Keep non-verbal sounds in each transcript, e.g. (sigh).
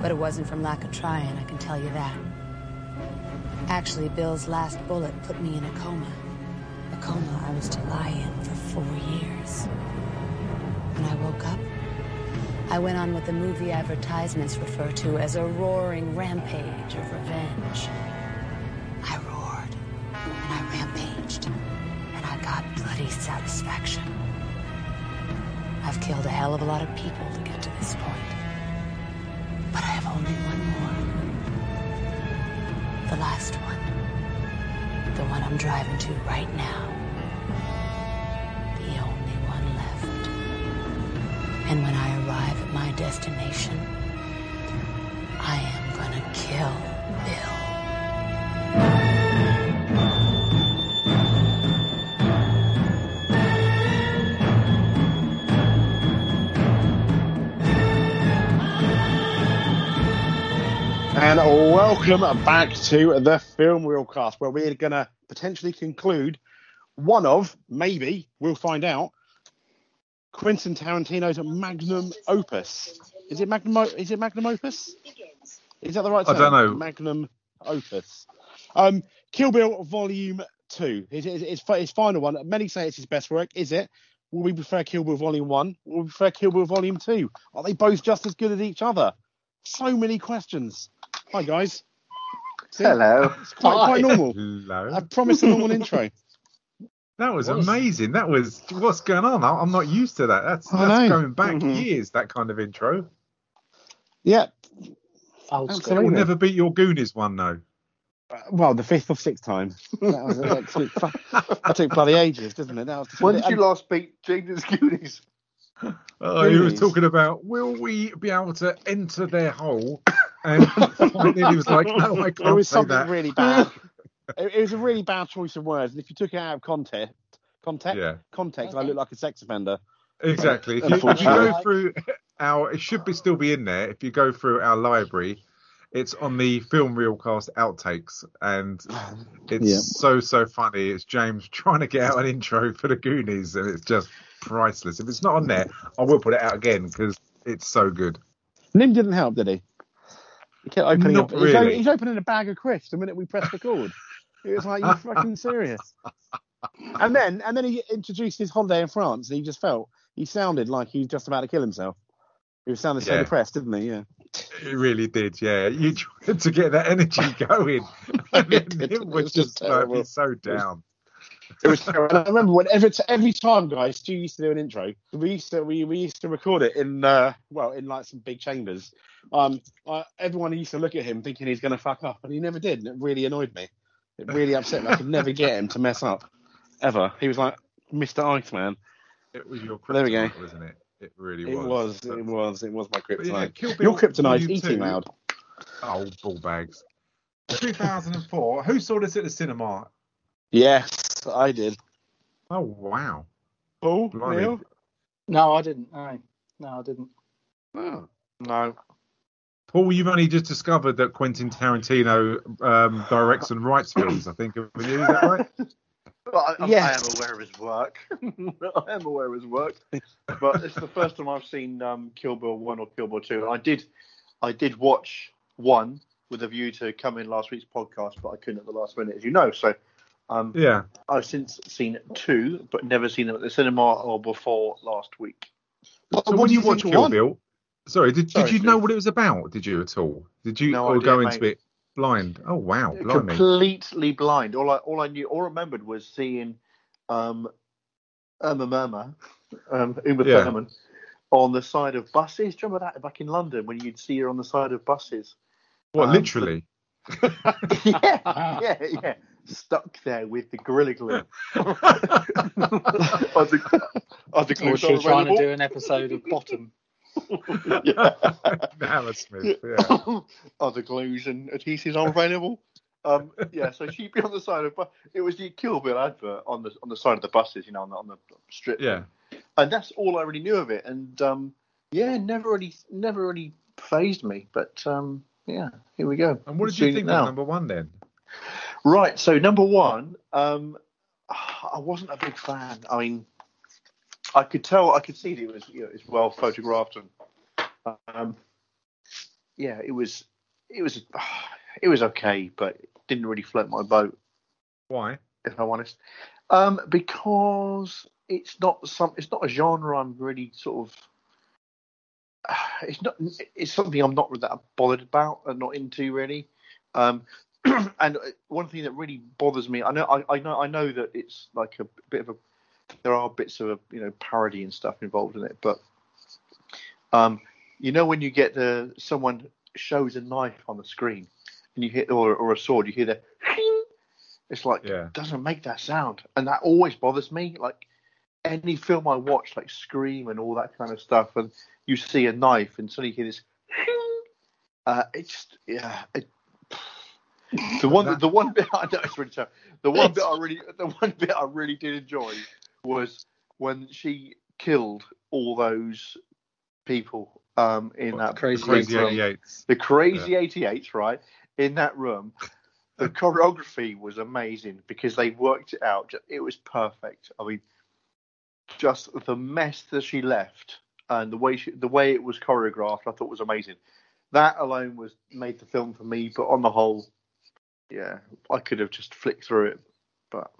But it wasn't from lack of trying, I can tell you that. Actually, Bill's last bullet put me in a coma. A coma I was to lie in for four years. When I woke up, I went on what the movie advertisements refer to as a roaring rampage of revenge. I roared, and I rampaged, and I got bloody satisfaction. I've killed a hell of a lot of people to get welcome back to the Film Reelcast, where we're going to potentially conclude one of, maybe, we'll find out, Quentin Tarantino's magnum opus. Is it magnum? Is it magnum opus? Is that the right I don't know. Magnum opus. Um, Kill Bill Volume Two. His, his, his final one. Many say it's his best work. Is it? Will we prefer Kill Bill Volume One? Will we prefer Kill Bill Volume Two? Are they both just as good as each other? So many questions. Hi guys. See? Hello. It's quite, quite normal. Hello. I promised a normal intro. That was Was- amazing. That was what's going on. I- I'm not used to that. That's, I that's know. going back Mhm. years. That kind of intro. Yeah. Old It Absolutely. will never beat your Goonies one though. Uh, Well, the fifth or sixth time. (laughs) That was an took, that took bloody ages, doesn't it? That was When did you and- last beat Genius Goonies? Oh, he was talking about will we be able to enter their hole? Um, (laughs) and finally he was like, no, I It can't was say something that. really bad. (laughs) it, it was a really bad choice of words, and if you took it out of context, context, Yeah, context, I look like a sex offender. exactly. If (laughs) you, if you go through our, it should be still be in there. If you go through our library, it's on the film reelcast outtakes, and (sighs) it's Yeah. so so funny. It's James trying to get out an intro for the Goonies, and it's just priceless. If it's not on there, I will put it out again because it's so good. Nim didn't help, did he? He kept opening. Not really. he's opening a bag of crisps the minute we pressed record. it was like, you're (laughs) fucking serious? And then, and then he introduced his holiday in France, and he just felt he sounded like he was just about to kill himself. He was sounding so Yeah. depressed, didn't he? Yeah. It really did, yeah. You tried to get that energy (laughs) going, (laughs) and then did. it It was was just just like, so down. It was. terrible. and I remember when every every time, guys, Stu used to do an intro. We used to we, we used to record it in uh well in like some big chambers. Um, I, everyone used to look at him thinking he's going to fuck up, and he never did, and it really annoyed me. It really upset me. I could never get him to mess up ever. He was like Mr. Iceman. It was your kryptonite, There we go. wasn't it? It really It was. was. It was. It was my But yeah, kryptonite. Your kryptonite Volume eating 2. loud. Oh, ball bags. 2004. Who saw this at the cinema? Yes, I did. Oh wow. Paul, Neil. No, I didn't. No, no, I didn't. Oh. No. Paul, you've only just discovered that Quentin Tarantino um, directs and writes films. I think. Have you? Is that right? (laughs) Well, I, I- I Yes. am aware of his work. (laughs) I am aware of his work. But it's the first time I've seen um, Kill Bill 1 or Kill Bill 2. I did I did watch one with a view to come in last week's podcast, but I couldn't at the last minute, as you know. So um, Yeah. I've since seen two, but never seen them at the cinema or before last week. What, So what when do you you watch Kill one? Bill, sorry, did, Sorry, did you Steve. know what it was about? Did you at all? Did you No or idea, go into mate. it blind? Oh wow, blimey. completely blind. All I all I knew, all I remembered was seeing um, Irma Merma, um, Uma Yeah. Thurman, on the side of buses. Do you remember that back in London when you'd see her on the side of buses? What um, literally? (laughs) yeah, yeah, yeah. Stuck there with the gorilla glue. (laughs) (laughs) are the, are the Or glues was she trying to do an episode of Bottom? (laughs) yeah. Hammersmith. Yeah. Are the glues and adhesives are available? Um, yeah, so she'd be on the side of, bu- it was the Kill Bill advert on the on the side of the buses, you know, on the, on the strip. Yeah. and that's all I really knew of it. And um, yeah, never really, never really phased me. But um, yeah, here we go. And what did you think now. of number one then? Right. So number one, um, (sighs) I wasn't a big fan. I mean, I could tell, I could see that it was, you know, it's well photographed and um, yeah, it was it was (sighs) it was okay, but it didn't really float my boat Why? if I'm honest. Um, because it's not some it's not a genre I'm really sort of (sighs) it's not it's something I'm not that bothered about and not into really. Um, (clears throat) and one thing that really bothers me, I know I, I know I know that it's like a bit of a there are bits of a you know parody and stuff involved in it, but um, you know when you get the someone shows a knife on the screen and you hit or, or a sword, you hear the it's like Yeah. doesn't make that sound, and that always bothers me. Like any film I watch, like Scream and all that kind of stuff, and you see a knife and suddenly you hear this. Uh, it's just yeah. It, the one, That- the one bit (laughs) I know it's really tough. The one bit I really, the one bit I really did enjoy was when she killed all those people um, in that Crazy Crazy room. 88s. The crazy 88s, right? In that room, the (laughs) choreography was amazing because they worked it out. It was perfect. I mean, just the mess that she left and the way she, the way it was choreographed, I thought was amazing. That alone was made the film for me. But on the whole, yeah, I could have just flicked through it. But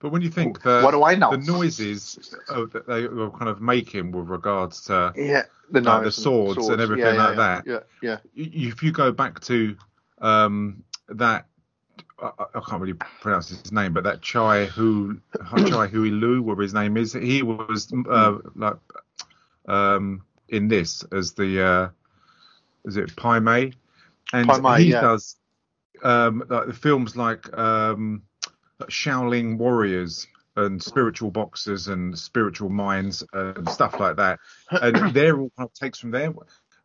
But when you think the what do I know? the noises of, that they were kind of making with regards to yeah, the, Like the and swords and everything yeah, yeah, like that. Yeah, yeah. if you go back to um, that I, I can't really pronounce his name, but that Chai Hu (coughs) Chai Hui Lu, whatever his name is, he was uh, like um, in this as the uh, is it Pai Mei, and Pai Mei, he does um, like the films like um, Shaolin Warriors and spiritual boxers and spiritual minds and stuff like that, (clears throat) and they're all kind of takes from there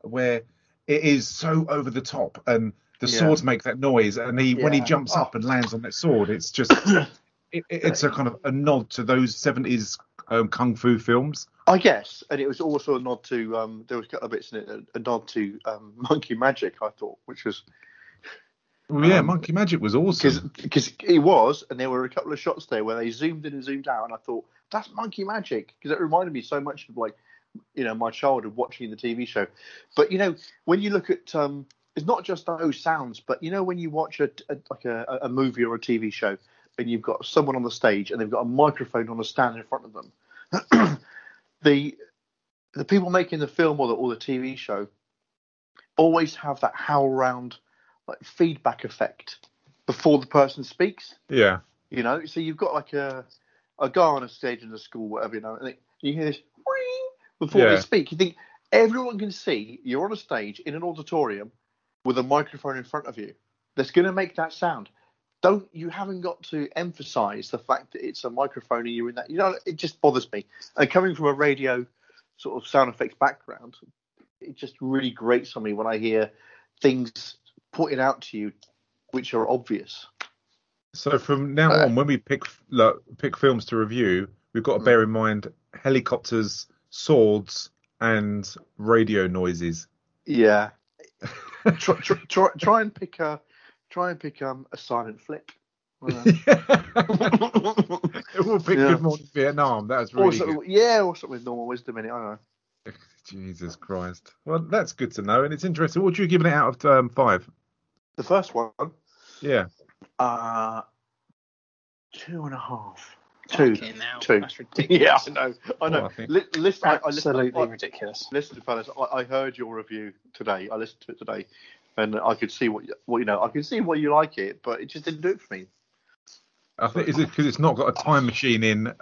where it is so over the top and the Yeah. swords make that noise. And he when he jumps up Oh. and lands on that sword it's just (clears throat) it, it's a kind of a nod to those 70s um, kung fu films. I guess, and it was also a nod to um, there was a couple of bits in it, a, a nod to um, (laughs) Monkey Magic, I thought, which was well, yeah Um, monkey magic was awesome because it was, and there were a couple of shots there where they zoomed in and zoomed out, and I thought that's Monkey Magic because it reminded me so much of like you know my childhood watching the TV show. But you know when you look at um, it's not just those sounds, but you know when you watch a, a like a, a movie or a TV show, and you've got someone on the stage and they've got a microphone on a stand in front of them, (clears throat) the the people making the film or the, or the TV show always have that howl round like feedback effect before the person speaks. yeah You know, so you've got like a a guy on a stage in the school, whatever you know, and you hear this before Yeah. they speak. You think everyone can see you're on a stage in an auditorium with a microphone in front of you that's going to make that sound. Don't you haven't got to emphasize the fact that it's a microphone and you're in that. You know, it just bothers me. And coming from a radio sort of sound effects background, it just really grates on me when I hear things pointed out to you which are obvious. so from now Uh, on when we pick like, pick films to review we've got to Mm. bear in mind helicopters swords and radio noises Yeah. (laughs) try, try, try, try and pick a try and pick um a silent flick. (laughs) Uh, (laughs) we'll pick Yeah. Good Morning Vietnam. That's really something, good. yeah, or something with Norman Wisdom in it. I don't know. Jesus Christ. Well, that's good to know, and it's interesting. What are you giving it out of um, five? The first one, Yeah. uh, two and a half. Two. Fucking hell, Two. That's ridiculous. (laughs) Yeah, I know. I know. Oh, I think- Li- listen, I, I listened, Absolutely I, ridiculous. listen, fellas. I, I heard your review today. I listened to it today, and I could see what you, what you know. I could see why you like it, but it just didn't do it for me. I think is it because it's not got a time machine in (laughs) (laughs)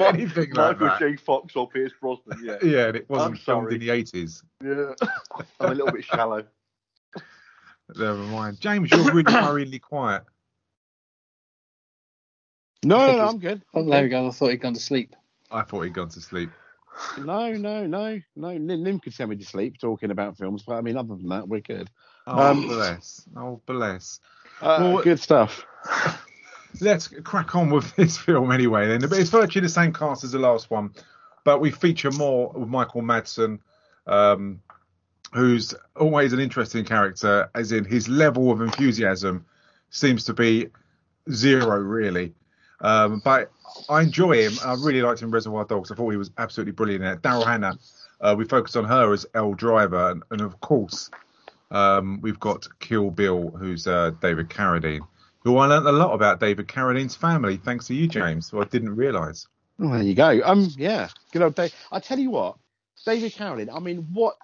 anything like Michael that. J. Fox or Pierce Brosnan. Yeah. Yeah, and it wasn't filmed in the eighties. Yeah. I'm a little bit shallow. Never mind. James, you're really (coughs) worryingly quiet. No, no, no, I'm good. Oh, there we go. I thought he'd gone to sleep. I thought he'd gone to sleep. No, no, no, no. Nim, Nim could send me to sleep talking about films, but I mean, other than that, we're good. Oh Um, bless. Oh bless. Uh, Well, good stuff. (laughs) Let's crack on with (laughs) this film anyway. Then, but it's virtually the same cast as the last one, but we feature more with Michael Madsen, um, who's always an interesting character, as in his level of enthusiasm seems to be zero, really. Um, but I enjoy him. I really liked him in Reservoir Dogs. I thought he was absolutely brilliant in it. Daryl Hannah, Uh, we focus on her as Elle Driver, and, and of course, um, we've got Kill Bill, who's uh, David Carradine, who I learned a lot about David Carradine's family thanks to you, James, who I didn't realise. Oh, there you go. Um, yeah, good old Dave. I tell you what, David Carradine. I mean, what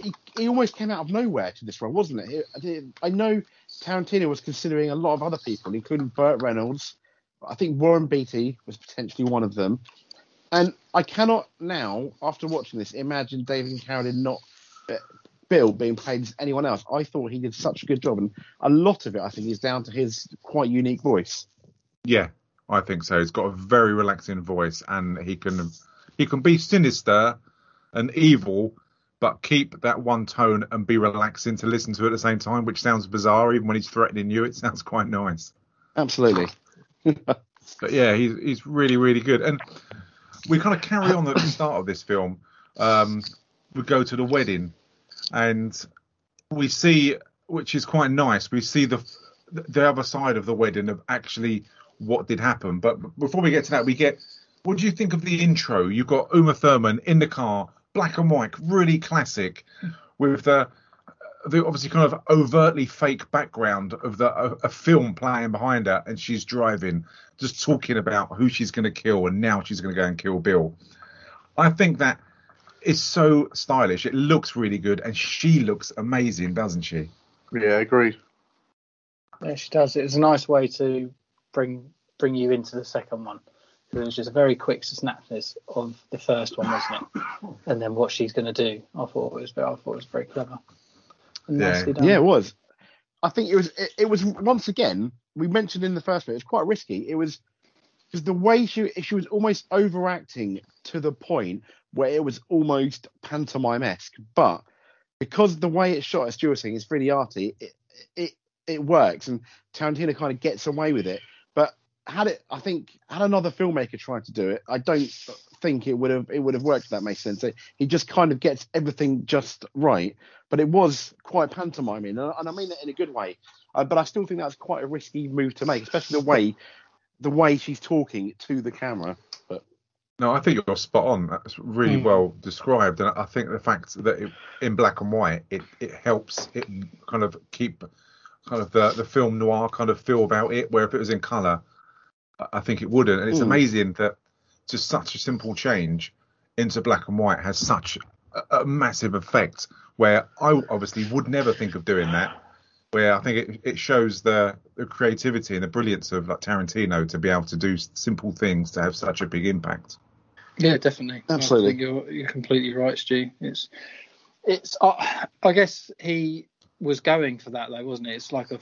he, he almost came out of nowhere to this role, wasn't it? He- I know Tarantino was considering a lot of other people, including Burt Reynolds. I think Warren Beatty was potentially one of them. And I cannot now, after watching this, imagine David Carradine not Bill being played as anyone else. I thought he did such a good job, and a lot of it, I think, is down to his quite unique voice. Yeah, I think so. He's got a very relaxing voice, and he can he can be sinister and evil, but keep that one tone and be relaxing to listen to at the same time, which sounds bizarre. Even when he's threatening you, it sounds quite nice. Absolutely. (laughs) But yeah, he's he's really really good. And we kind of carry on at the start of this film. Um, we go to the wedding, and we see, which is quite nice. We see the the other side of the wedding of actually what did happen. But before we get to that, we get what do you think of the intro? You've got Uma Thurman in the car, black and white, really classic, with the the obviously kind of overtly fake background of the a, a film playing behind her, and she's driving, just talking about who she's going to kill, and now she's going to go and kill Bill. I think that is so stylish. It looks really good, and she looks amazing, doesn't she? Yeah, agreed. Yeah, she does. It was a nice way to bring bring you into the second one. It was just a very quick snapness of the first one, wasn't it? (coughs) And then what she's going to do. I thought it was very, I thought it was very clever. And Yeah. done. Yeah, it was. I think it was. It, it was once again. We mentioned in the first bit. It was quite risky. It was because the way she she was almost overacting to the point where it was almost pantomime esque. But because the way it's shot, as Stuart was saying, is really arty. It it it works, and Tarantino kind of gets away with it. But had it, I think, had another filmmaker tried to do it, I don't think it would have it would have worked. If that makes sense. It- he just kind of gets everything just right but it was quite pantomiming, and and I mean that in a good way. Uh, but I still think that's quite a risky move to make, especially the way the way she's talking to the camera. But No, I think you're spot on. That's really Mm. well described, and I think the fact that it, in black and white, it, it helps it kind of keep kind of the, the film noir kind of feel about it. Where if it was in color, I- I think it wouldn't. And it's Mm. amazing that just such a simple change into black and white has such a, a massive effect. Where I obviously would never think of doing that. Where I think it, it shows the, the creativity and the brilliance of like Tarantino to be able to do simple things to have such a big impact. Yeah, definitely. Absolutely. I think you're you're completely right, Stu. It's it's uh, I guess he was going for that though, wasn't it? It's like a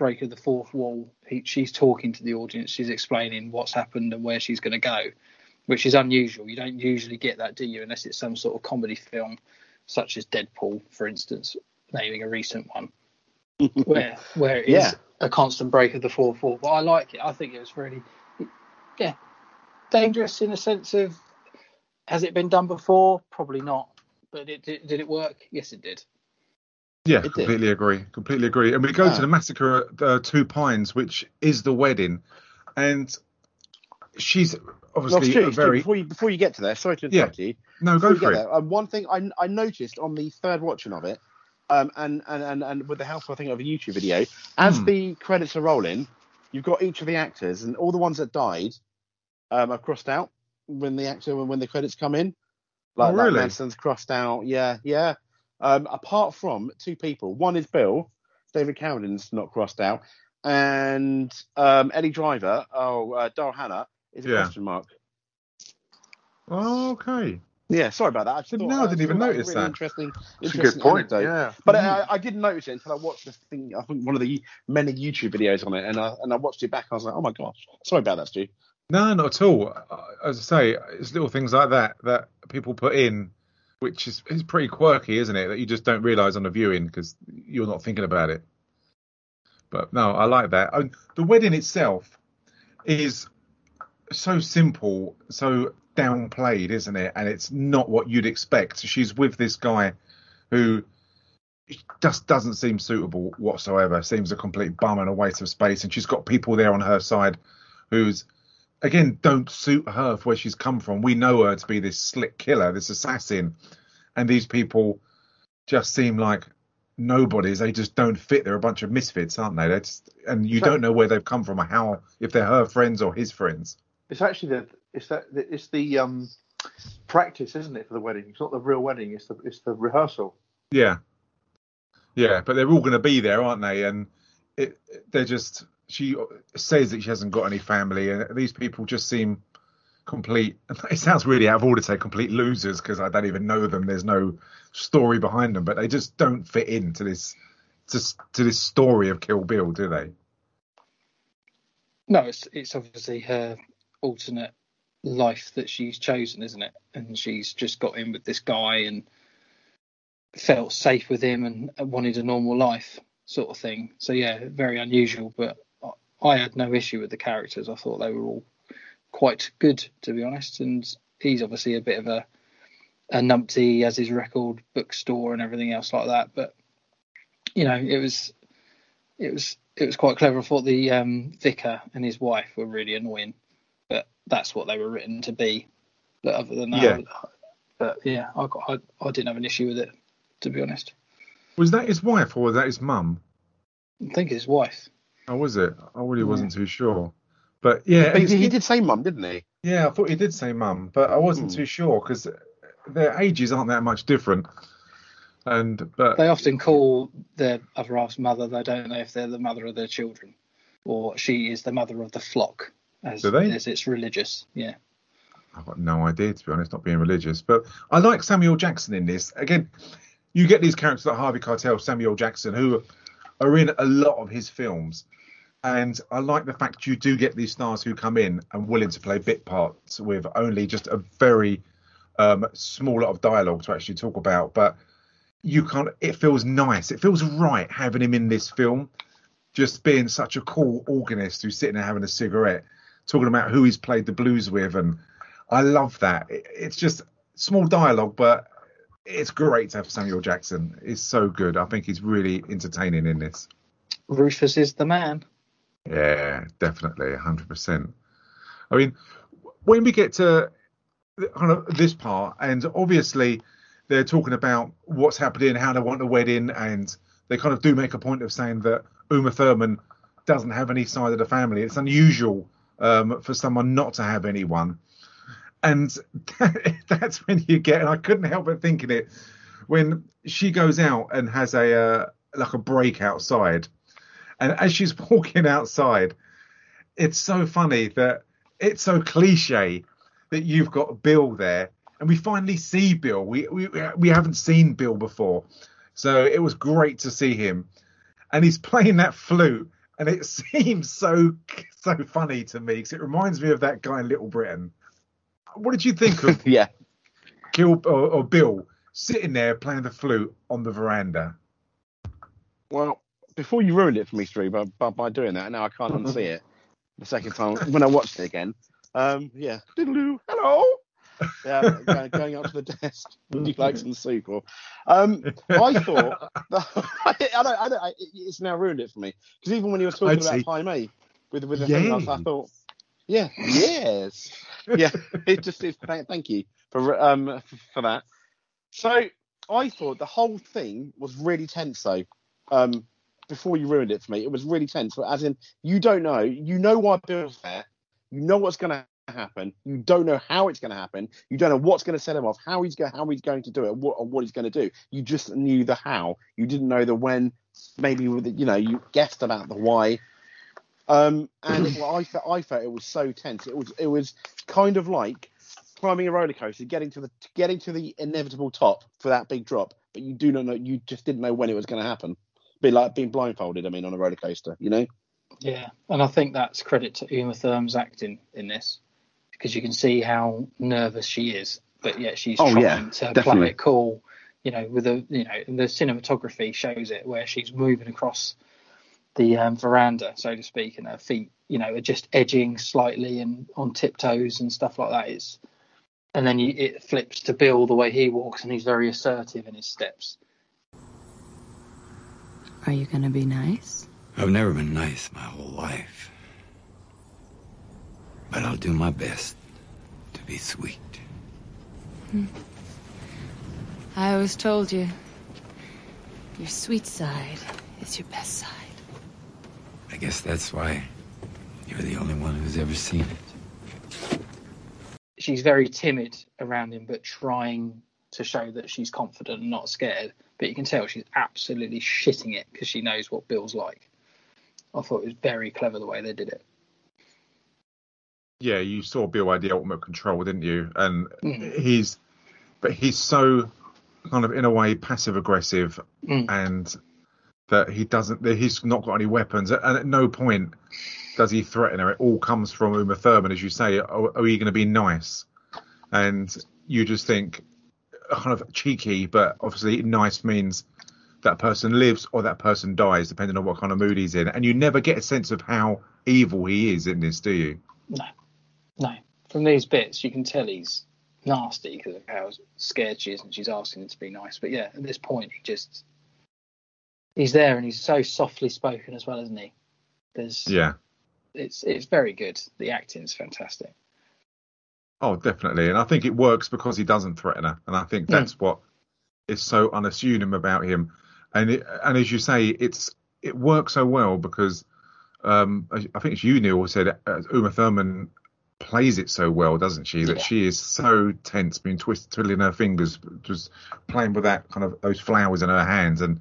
break of the fourth wall. He, she's talking to the audience. She's explaining what's happened and where she's going to go, which is unusual. You don't usually get that, do you? Unless it's some sort of comedy film, such as Deadpool, for instance, naming a recent one, (laughs) where where it is Yeah. a constant break of the fourth wall. But I like it. I think it was really, yeah, dangerous in the sense of has it been done before? Probably not. But it, did, did it work? Yes, it did. Yeah, It did. completely agree. Completely agree. And we go Ah. to the massacre at uh, Two Pines, which is the wedding, and she's obviously Stu, a Stu, very before you before you get to there, sorry to Yeah. interrupt you. no go for it. there, um, one thing I, I noticed on the third watching of it, um, and, and, and, and with the help I think of a YouTube video, as Hmm. the credits are rolling, you've got each of the actors and all the ones that died um, are crossed out when the actor when the credits come in. Like, Oh, really? Madsen's crossed out. Yeah, yeah. Um, apart from two people, one is Bill, David Carradine's not crossed out, and um, Elle Driver, oh uh, Daryl Hannah is a Yeah. question mark. Oh, okay. Yeah, sorry about that. I Didn't thought, know, I didn't even that was notice really that. Interesting, It's a good point. anecdote. Yeah. But I, I didn't notice it until I watched the thing. I think one of the many YouTube videos on it, and I and I watched it back. I was like, oh my gosh, sorry about that, Stu. No, not at all. Uh, As I say, it's little things like that that people put in, which is is pretty quirky, isn't it? That you just don't realise on the viewing because you're not thinking about it. But no, I like that. I, the wedding itself is so simple, so downplayed, isn't it? And it's not what you'd expect. She's with this guy who just doesn't seem suitable whatsoever. Seems a complete bum and a waste of space. And she's got people there on her side who's again don't suit her for where she's come from. We know her to be this slick killer, this assassin, and these people just seem like nobodies. They just don't fit. They're a bunch of misfits, aren't they? They're just, and you don't know where they've come from or how, if they're her friends or his friends. It's actually the it's that it's the um practice, isn't it, for the wedding? It's not the real wedding. It's the it's the rehearsal. Yeah, yeah, but they're all going to be there, aren't they? And it, they're just. She says that she hasn't got any family, and these people just seem complete. (laughs) It sounds really out of order to say complete losers because I don't even know them. There's no story behind them, but they just don't fit into this to, to this story of Kill Bill, do they? No, it's it's obviously her alternate life that she's chosen, isn't it? And she's just got in with this guy and felt safe with him and wanted a normal life, sort of thing. So yeah, very unusual, but I had no issue with the characters. I thought they were all quite good, to be honest. And he's obviously a bit of a a numpty, as his record bookstore and everything else like that. But you know, it was it was it was quite clever. I thought the um, vicar and his wife were really annoying, but that's what they were written to be. But other than that, Yeah. but yeah, I, got, I I didn't have an issue with it, to be honest. Was that his wife or was that his mum? I think his wife. Oh, was it? I really wasn't too sure. But yeah, He, he did say mum, didn't he? Yeah, I thought he did say mum, but I wasn't Hmm. too sure because their ages aren't that much different. And but They often call their other half's mother. They don't know if they're the mother of their children, or she is the mother of the flock, as Do they? as it's religious. Yeah. I've got no idea to be honest, not being religious. But I like Samuel Jackson in this. Again, you get these characters like Harvey Keitel, Samuel Jackson, who are in a lot of his films. And I like the fact you do get these stars who come in and willing to play bit parts with only just a very um, small lot of dialogue to actually talk about. But you can't. It feels nice. It feels right having him in this film, just being such a cool organist who's sitting there having a cigarette, talking about who he's played the blues with, and I love that. It- It's just small dialogue, but it's great to have Samuel Jackson. He's so good. I think he's really entertaining in this. Rufus is the man. Yeah, definitely, hundred percent. I mean, when we get to kind of this part, and obviously they're talking about what's happening, how they want the wedding, and they kind of do make a point of saying that Uma Thurman doesn't have any side of the family. It's unusual um, for someone not to have anyone, and (laughs) that's when you get. And I couldn't help but thinking it when she goes out and has a uh, like a break outside and as she's (laughs) walking outside, it's so funny that it's so cliche that you've got Bill there, and we finally see Bill. We we we haven't seen Bill before, so it was great to see him, and he's (laughs) playing that flute, and it seems so so funny to me because it reminds me of that guy in Little Britain. What did you think of (laughs) Yeah. Gil or, or Bill sitting there playing the flute on the veranda? Well, before you ruined it for me, Stu, by, by, by doing that, and now I can't unsee it the second time when I watched it again. Um, yeah. Diddle-oo, hello. Yeah, going, up to the desk. (laughs) Would you like some soup? Or, um, I thought, (laughs) I don't, I don't, I, it's now ruined it for me because even when you were talking I'd about say- Jaime with with the thing, I, I thought, yeah, yes, (laughs) yeah. It just is. Thank, thank you for um for, for that. So I thought the whole thing was really tense though. Um, before you ruined it for me, it was really tense. As in, you don't know, you know why Bill's there, you know what's going to happen, you don't know how it's going to happen, you don't know what's going to set him off, how he's going, how he's going to do it, what, or what he's going to do. You just knew the how. You didn't know the when. Maybe you know you guessed about the why. Um, and it, (clears throat) well, I felt I felt it was so tense. It was it was kind of like climbing a roller coaster, getting to the getting to the inevitable top for that big drop, but you do not know. You just didn't know when it was going to happen. Be like being blindfolded. I mean, on a roller coaster, you know. Yeah, and I think that's credit to Uma Thurman's acting in this because you can see how nervous she is, but yet she's Oh, trying yeah, to play it cool. You know, with the you know the cinematography shows it where she's moving across the um, veranda, so to speak, and her feet, you know, are just edging slightly and on tiptoes and stuff like that. It's and then you, it flips to Bill the way he walks, and he's very assertive in his steps. Are you gonna be nice? I've never been nice my whole life. But I'll do my best to be sweet. I always told you, your sweet side is your best side. I guess that's why you're the only one who's ever seen it. She's very timid around him, but trying to show that she's confident and not scared. But you can tell she's absolutely shitting it because she knows what Bill's like. I thought it was very clever the way they did it. Yeah, you saw Bill had the ultimate control, didn't you? And Mhm. he's, but he's so kind of in a way passive aggressive, Mm. and that he doesn't, that he's not got any weapons, and at no point does he threaten her. It all comes from Uma Thurman, as you say. Are, are you going to be nice? And you just think, kind of cheeky, but obviously nice means that person lives or that person dies, depending on what kind of mood he's in. And you never get a sense of how evil he is in this, do you? No, no. From these bits, you can tell he's nasty because of how scared she is and she's asking him to be nice. But yeah, at this point, he just he's there and he's so softly spoken as well, isn't he? There's Yeah. it's it's very good. The acting's fantastic. Oh, definitely. And I think it works because he doesn't threaten her. And I think Hmm. that's what is so unassuming about him. And it, and as you say, it's it works so well because um, I think it's you, Neil, who said uh, Uma Thurman plays it so well, doesn't she? That Yeah. she is so tense, being twisted, twiddling her fingers, just playing with that kind of those flowers in her hands, and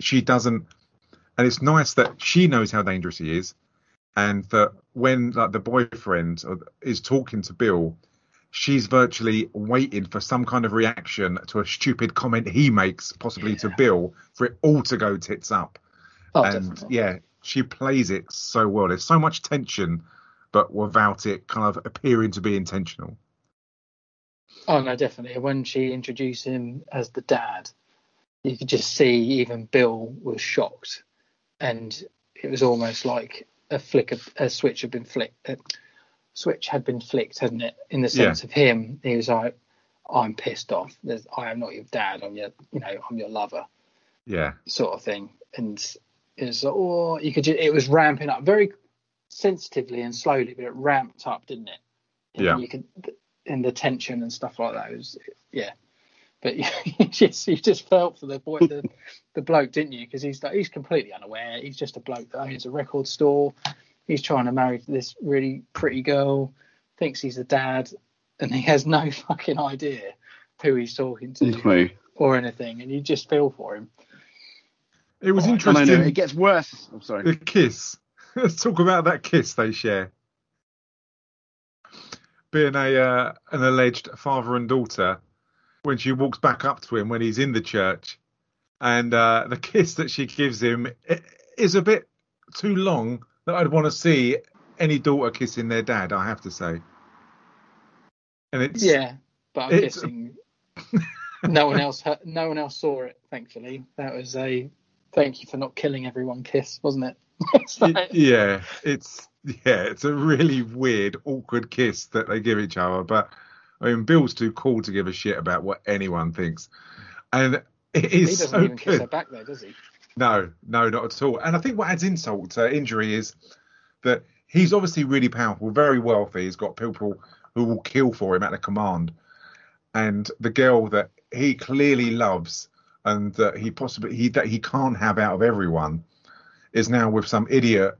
she doesn't. And it's nice that she knows how dangerous he is, and that when like the boyfriend is talking to Bill, she's virtually waiting for some kind of reaction to a stupid comment he makes, possibly to Bill, for it all to go tits up. Oh, and definitely. yeah, she plays it so well. There's so much tension, but without it kind of appearing to be intentional. Oh no, definitely. When she introduced him as the dad, you could just see even Bill was shocked, and it was almost like a flick of a switch had been flicked. A switch had been flicked, hadn't it? In the sense of him, he was like, "I'm pissed off. There's, I am not your dad. I'm your, you know, I'm your lover." Yeah, sort of thing. And it was, oh, you could, ju- it was ramping up very sensitively and slowly, but it ramped up, didn't it? And Yeah. You could, in the tension and stuff like that. It was, yeah. But (laughs) you just, you just felt for the boy, the, the bloke, didn't you? Because he's like, he's completely unaware. He's just a bloke that owns a record store. He's trying to marry this really pretty girl, thinks he's the dad, and he has no (laughs) fucking idea who he's talking to Clue. or anything. And you just feel for him. it was Oh, I And I interesting. it gets worse. I'm sorry. The kiss. (laughs) Let's talk about that kiss they share. Being a uh, an alleged father and daughter, when she walks back up to him when he's in the church, and uh, the (laughs) kiss that she gives him is a bit too long that I'd want to see any daughter kissing their dad. I have to say. And it's Yeah, but I'm It's- guessing no one else no one else saw it. Thankfully, that was a thank you for not killing everyone kiss, wasn't it? (laughs) Like- yeah, it's yeah, it's a really weird, awkward kiss that they give each other. But I mean, Bill's too cool to give a shit about what anyone thinks, and it he doesn't so even kiss her good. back though, does he? No, no, not at all. And I think what adds insult to injury is that he's obviously really powerful, very wealthy. He's got people who will kill for him at a command, and the girl that he clearly loves and that he possibly he that he can't have out of everyone is now with some idiot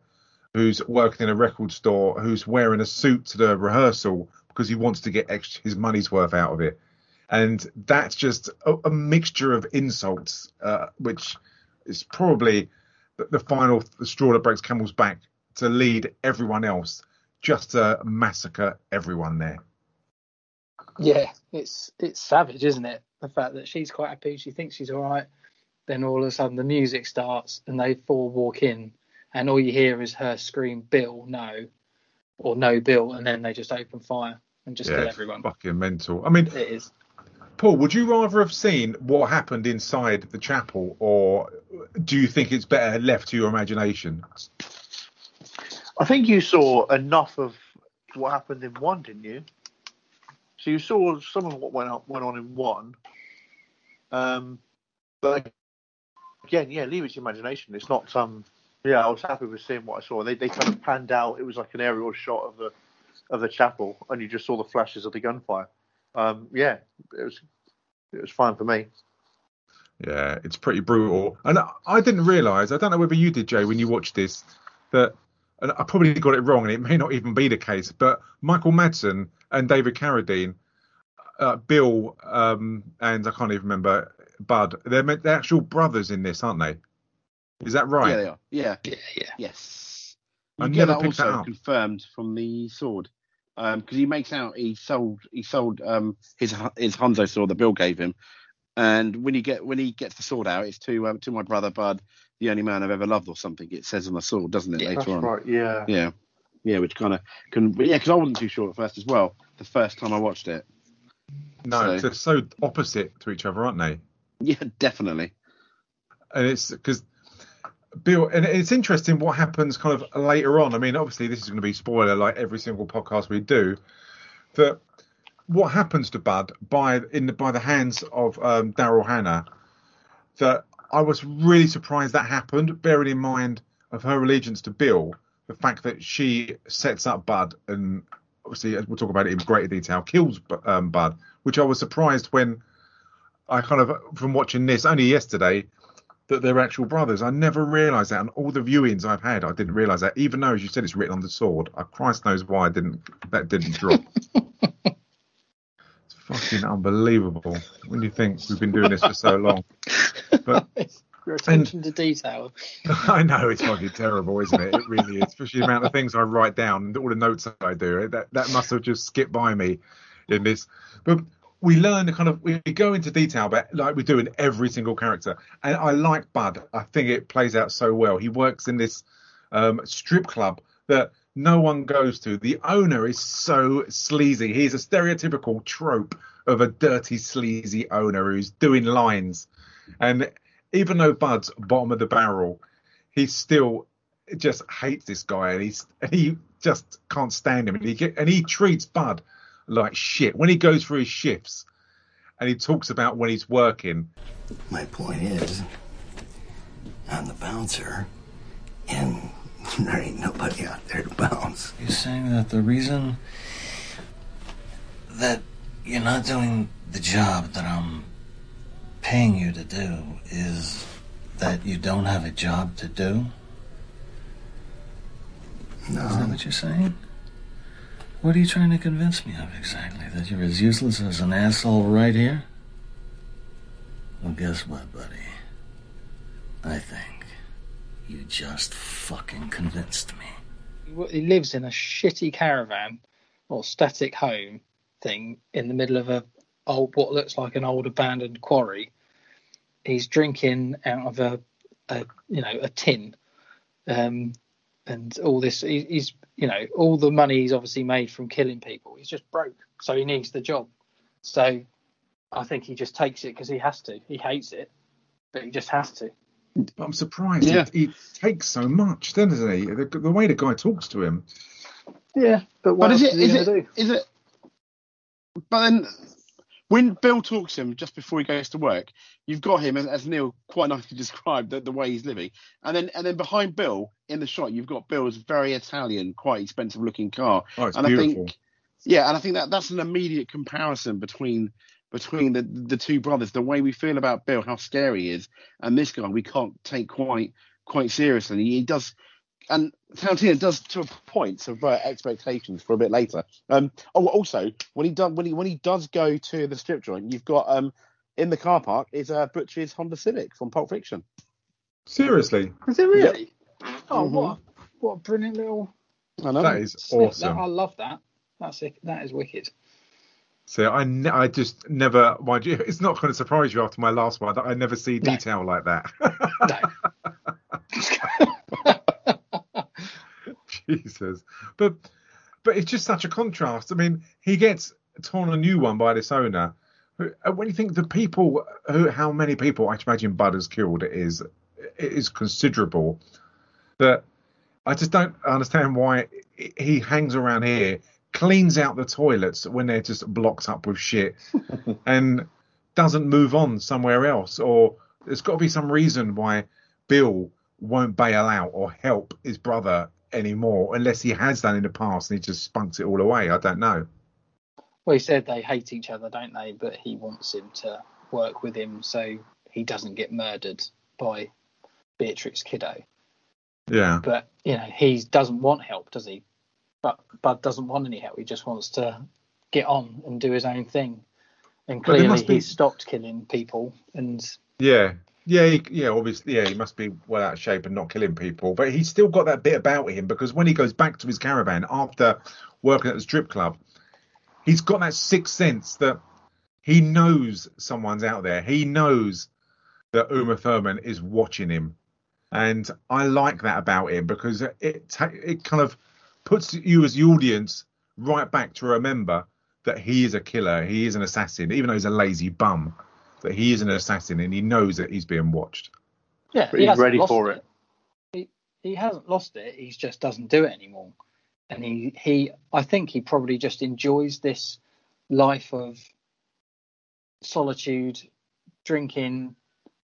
who's working in a record store who's wearing a suit to the rehearsal because he wants to get extra, his money's worth out of it. And that's just a, a mixture of insults, uh, which is probably the, the final the straw that breaks camel's back to lead everyone else just to massacre everyone there. Yeah, it's it's savage, isn't it? The fact that she's quite happy, she thinks she's all right, then all of a sudden the music starts and they four walk in, and all you hear is her scream, "Bill, no," or "No, Bill," and then they just open fire and just yeah, kill everyone. fucking mental. I mean, It is. Paul, would you rather have seen what happened inside the chapel, or do you think it's better left to your imagination? I think you saw enough of what happened in one, didn't you? So you saw some of what went up, went on in one. Um, but again, yeah, leave it to your imagination. It's not um, yeah, I was happy with seeing what I saw. They they kind of panned out. It was like an aerial shot of the of the chapel, and you just saw the flashes of the gunfire. Um, yeah, it was it was fine for me. Yeah, it's pretty brutal. And I- I didn't realise, I don't know whether you did, Jay, when you watched this, that and I probably got it wrong, and it may not even be the case, but Michael Madsen and David Carradine, uh, Bill, um, and I can't even remember Budd, they're, meant- they're actual brothers in this, aren't they? Is that right? Yeah, they are. Yeah. Yeah, yeah. Yes. I You never get that picked that also up. confirmed from the sword. Because he makes out he sold he sold um his his Hanzo sword that Bill gave him, and when you get when he gets the sword out, it's to um, to my brother Budd, the only man I've ever loved or something. It says on the sword, doesn't it? Yeah, later That's on. right. Yeah. Yeah, yeah, which kind of can. Yeah, because I wasn't too sure at first as well. The first time I watched it. No, So- they're so opposite to each other, aren't they? Yeah, definitely. and it's because Bill, and it's interesting what happens kind of later on. I mean, obviously, this is going to be spoiler like every single podcast we do. That what happens to Budd by in the, by the hands of um, Daryl Hannah. That I was really surprised that happened, bearing in mind of her allegiance to Bill, the fact that she sets up Budd and obviously we'll talk about it in greater detail, kills um, Budd, which I was surprised when I kind of from watching this only yesterday that they're actual brothers. I never realised that, and all the viewings I've had, I didn't realise that. Even though, as you said, it's written on the sword. I, Christ knows why I didn't. That didn't drop. (laughs) it's fucking unbelievable when you think we've been doing this for so long. But (laughs) Your attention to detail. (laughs) I know it's fucking terrible, isn't it? It really is, especially the amount of things I write down and all the notes I do. That that must have just skipped by me in this. But we learn the kind of we go into detail but like we do in every single character, and I like Budd. I think it plays out so well. He works in this um, strip club that no one goes to. The owner is so sleazy. He's a stereotypical trope of a dirty, sleazy owner who's doing lines. And even though Budd's bottom of the barrel, he still just hates this guy, and he's he just can't stand him. And he and he treats Budd like shit when he goes through his shifts, and he talks about when he's working. My point is, I'm the bouncer, and (laughs) there ain't nobody out there to bounce. You're saying that the reason that you're not doing the job that I'm paying you to do is that you don't have a job to do? No. Is that what you're saying? What are you trying to convince me of exactly? That you're as useless as an asshole right here? Well, guess what, buddy? I think you just fucking convinced me. He lives in a shitty caravan or static home thing in the middle of a old what looks like an old abandoned quarry. He's drinking out of a, a you know a tin, um, and all this. He, he's you know all the money he's obviously made from killing people. He's just broke, so he needs the job. So I think he just takes it because he has to. He hates it, but he just has to. But I'm surprised Yeah. he, he takes so much, doesn't he? The, the way the guy talks to him. Yeah, but what But is else it is is it do? is it? But then when Bill talks to him just before he goes to work, you've got him as, as Neil quite nicely (laughs) described the, the way he's living, and then and then behind Bill in the shot you've got Bill's very Italian, quite expensive looking car, Oh, it's and beautiful. I think yeah, and I think that that's an immediate comparison between between the the two brothers, the way we feel about Bill, how scary he is, and this guy we can't take quite quite seriously. He does, and Tarantino does to a point subvert expectations for a bit later. Um, oh, also when he does when he when he does go to the strip joint, you've got um in the car park is uh, Butch's Honda Civic from Pulp Fiction. Seriously, Is it really? Oh, Mhm. what a, what a brilliant little. I know. that is snip. That- awesome. I love that. That's it. That is wicked. So I, ne- I just never, mind you, (laughs) it's not going to surprise you after my last one that I never see No. detail like that. No. (laughs) (laughs) Jesus, but but it's just such a contrast. I mean, he gets torn a new one by this owner. uh, When you think the people, who, how many people I imagine Budd has killed, is it is considerable. That I just don't understand why he hangs around here, cleans out the toilets when they're just blocked up with shit, (laughs) and doesn't move on somewhere else. Or there's got to be some reason why Bill won't bail out or help his brother anymore, unless he has done in the past and he just spunks it all away. I don't know. Well, he said they hate each other, don't they? But he wants him to work with him so he doesn't get murdered by Beatrix Kiddo. Yeah. But you know, he doesn't want help, does he? But Budd doesn't want any help. He just wants to get on and do his own thing. And clearly, be- he's stopped killing people. And Yeah. Yeah, he, yeah, obviously, yeah, he must be well out of shape and not killing people, but he's still got that bit about him because when he goes back to his caravan after working at the strip club, he's got that sixth sense that he knows someone's out there. He knows that Uma Thurman is watching him, and I like that about him because it it kind of puts you as the audience right back to remember that he is a killer, he is an assassin, even though he's a lazy bum that he is an assassin and he knows that he's being watched. yeah, But he he's hasn't ready lost for it. He he hasn't lost it. He just doesn't do it anymore. And he he I think he probably just enjoys this life of solitude, drinking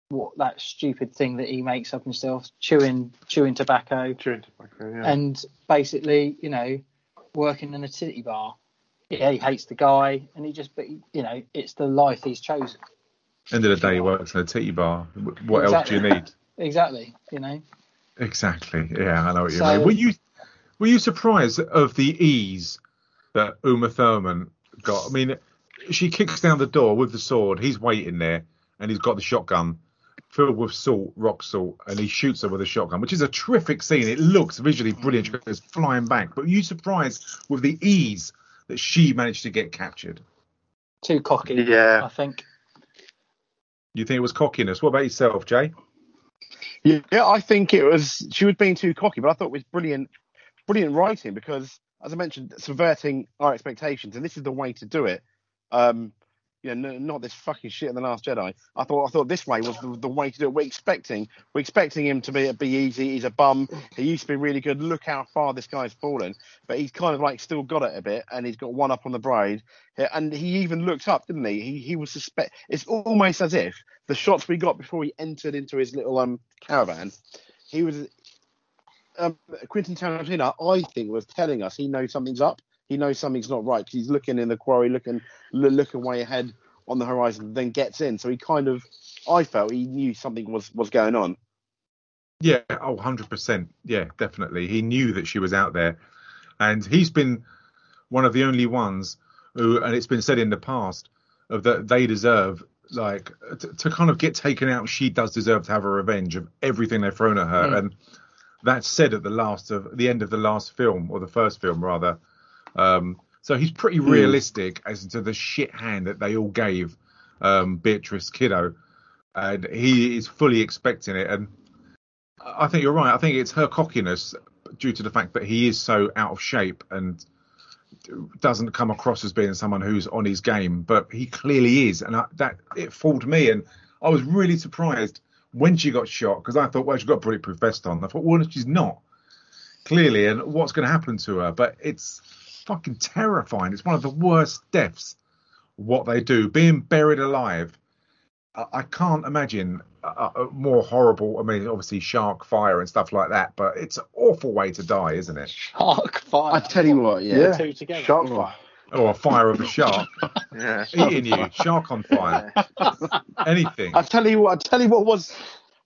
what that stupid thing that he makes up himself, chewing chewing tobacco, Chewing tobacco, yeah. and basically, you know, working in a titty bar. Yeah, he hates the guy, and he just, but you know, it's the life he's chosen. End of the day, he works in a titty bar. What else do you need? (laughs) Exactly, you know. Exactly. Yeah, I know what you So- mean. Were you were you surprised of the ease that Uma Thurman got? I mean, she kicks down the door with the sword. He's waiting there, and he's got the shotgun filled with salt, rock salt, and he shoots her with a shotgun, which is a terrific scene. It looks visually brilliant. She goes flying back. But were you surprised with the ease that she managed to get captured? Too cocky. Yeah. I think. You think it was cockiness? What about yourself, Jay? Yeah, I think it was she was being too cocky, but I thought it was brilliant, brilliant writing because, as I mentioned, subverting our expectations, and this is the way to do it. Um, you know, n- not this fucking shit in the Last Jedi. I thought, I thought this way was the, the way to do it. We're expecting, we're expecting him to be be easy. He's a bum. He used to be really good. Look how far this guy's fallen, but he's kind of like still got it a bit, and he's got one up on the bride. And he even looked up, didn't he? He he was suspect. It's almost as if the shots we got before he entered into his little um caravan, he was um, Quentin Tarantino. I think was telling us he knows something's up. He knows something's not right 'cause he's looking in the quarry, looking looking way ahead on the horizon, then gets in. So he kind of, I felt he knew something was was going on. Yeah, oh, 100%. Yeah, definitely. He knew that she was out there. And he's been one of the only ones who, and it's been said in the past, of that they deserve, like, to, to kind of get taken out. She does deserve to have a revenge of everything they've thrown at her. Mm. And that's said at the last of the end of the last film, or the first film, rather. Um, so he's pretty realistic as to the shit hand that they all gave um, Beatrix Kiddo. And he is fully expecting it. And I think you're right. I think it's her cockiness due to the fact that he is so out of shape and doesn't come across as being someone who's on his game, but he clearly is, and I, that it fooled me. And I was really surprised when she got shot because I thought, well, she's got a bulletproof vest on. I thought, well, she's not clearly, and what's going to happen to her? But it's fucking terrifying. It's one of the worst deaths. What they do, being buried alive. I I can't imagine a, a more horrible. I mean, obviously shark fire and stuff like that, but it's an awful way to die, isn't it? Shark fire. I tell you what, yeah. Yeah. Two together. Shark fire. Or a fire of a shark (laughs) Yeah. eating you, shark on fire, (laughs) anything. I tell you what, I tell you what was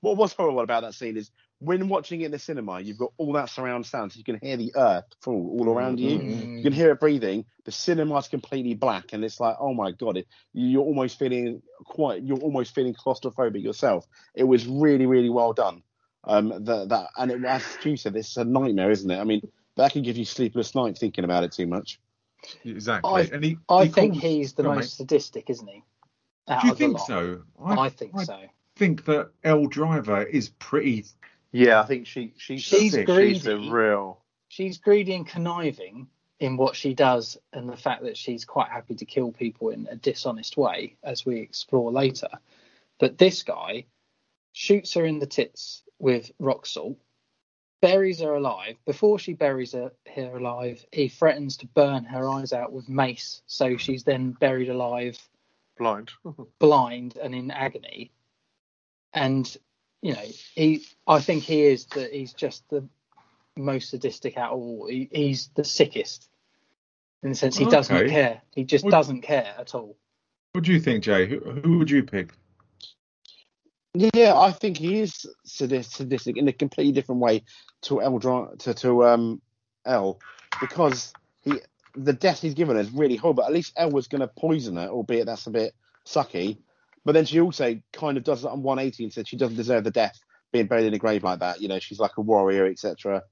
what was horrible about that scene is when watching it in the cinema, you've got all that surround sound, so you can hear the earth fall all around you. Mm. You can hear it breathing. The cinema's completely black, and it's like, oh my god, it, you're almost feeling quite, you're almost feeling claustrophobic yourself. It was really, really well done. Um, that that, and it, as Stu said, it's a nightmare, isn't it? I mean, that can give you sleepless nights thinking about it too much. Exactly. I- and he, I he think calls- he's the Go on, most sadistic, isn't he? Out Do you think so? I, think I so. think that Elle Driver is pretty. Yeah, I think she she's She's the, she's the greedy. real. She's greedy and conniving in what she does, and the fact that she's quite happy to kill people in a dishonest way, as we explore later. But this guy shoots her in the tits with rock salt, buries her alive. Before she buries her, her alive, he threatens to burn her eyes out with mace, so she's then buried alive Blind. (laughs) blind and in agony. And you know, he I think he is the he's just the most sadistic out of all. He, he's the sickest in the sense he doesn't care. He just Well- doesn't care at all. What do you think, Jay? Who, who would you pick? Yeah, I think he is sadistic, sadistic in a completely different way to Elle to to um Elle because he the death he's given is really horrible. At least Elle was going to poison her, albeit that's a bit sucky. But then she also kind of does it on 180 and said she doesn't deserve the death being buried in a grave like that. You know, she's like a warrior, etc.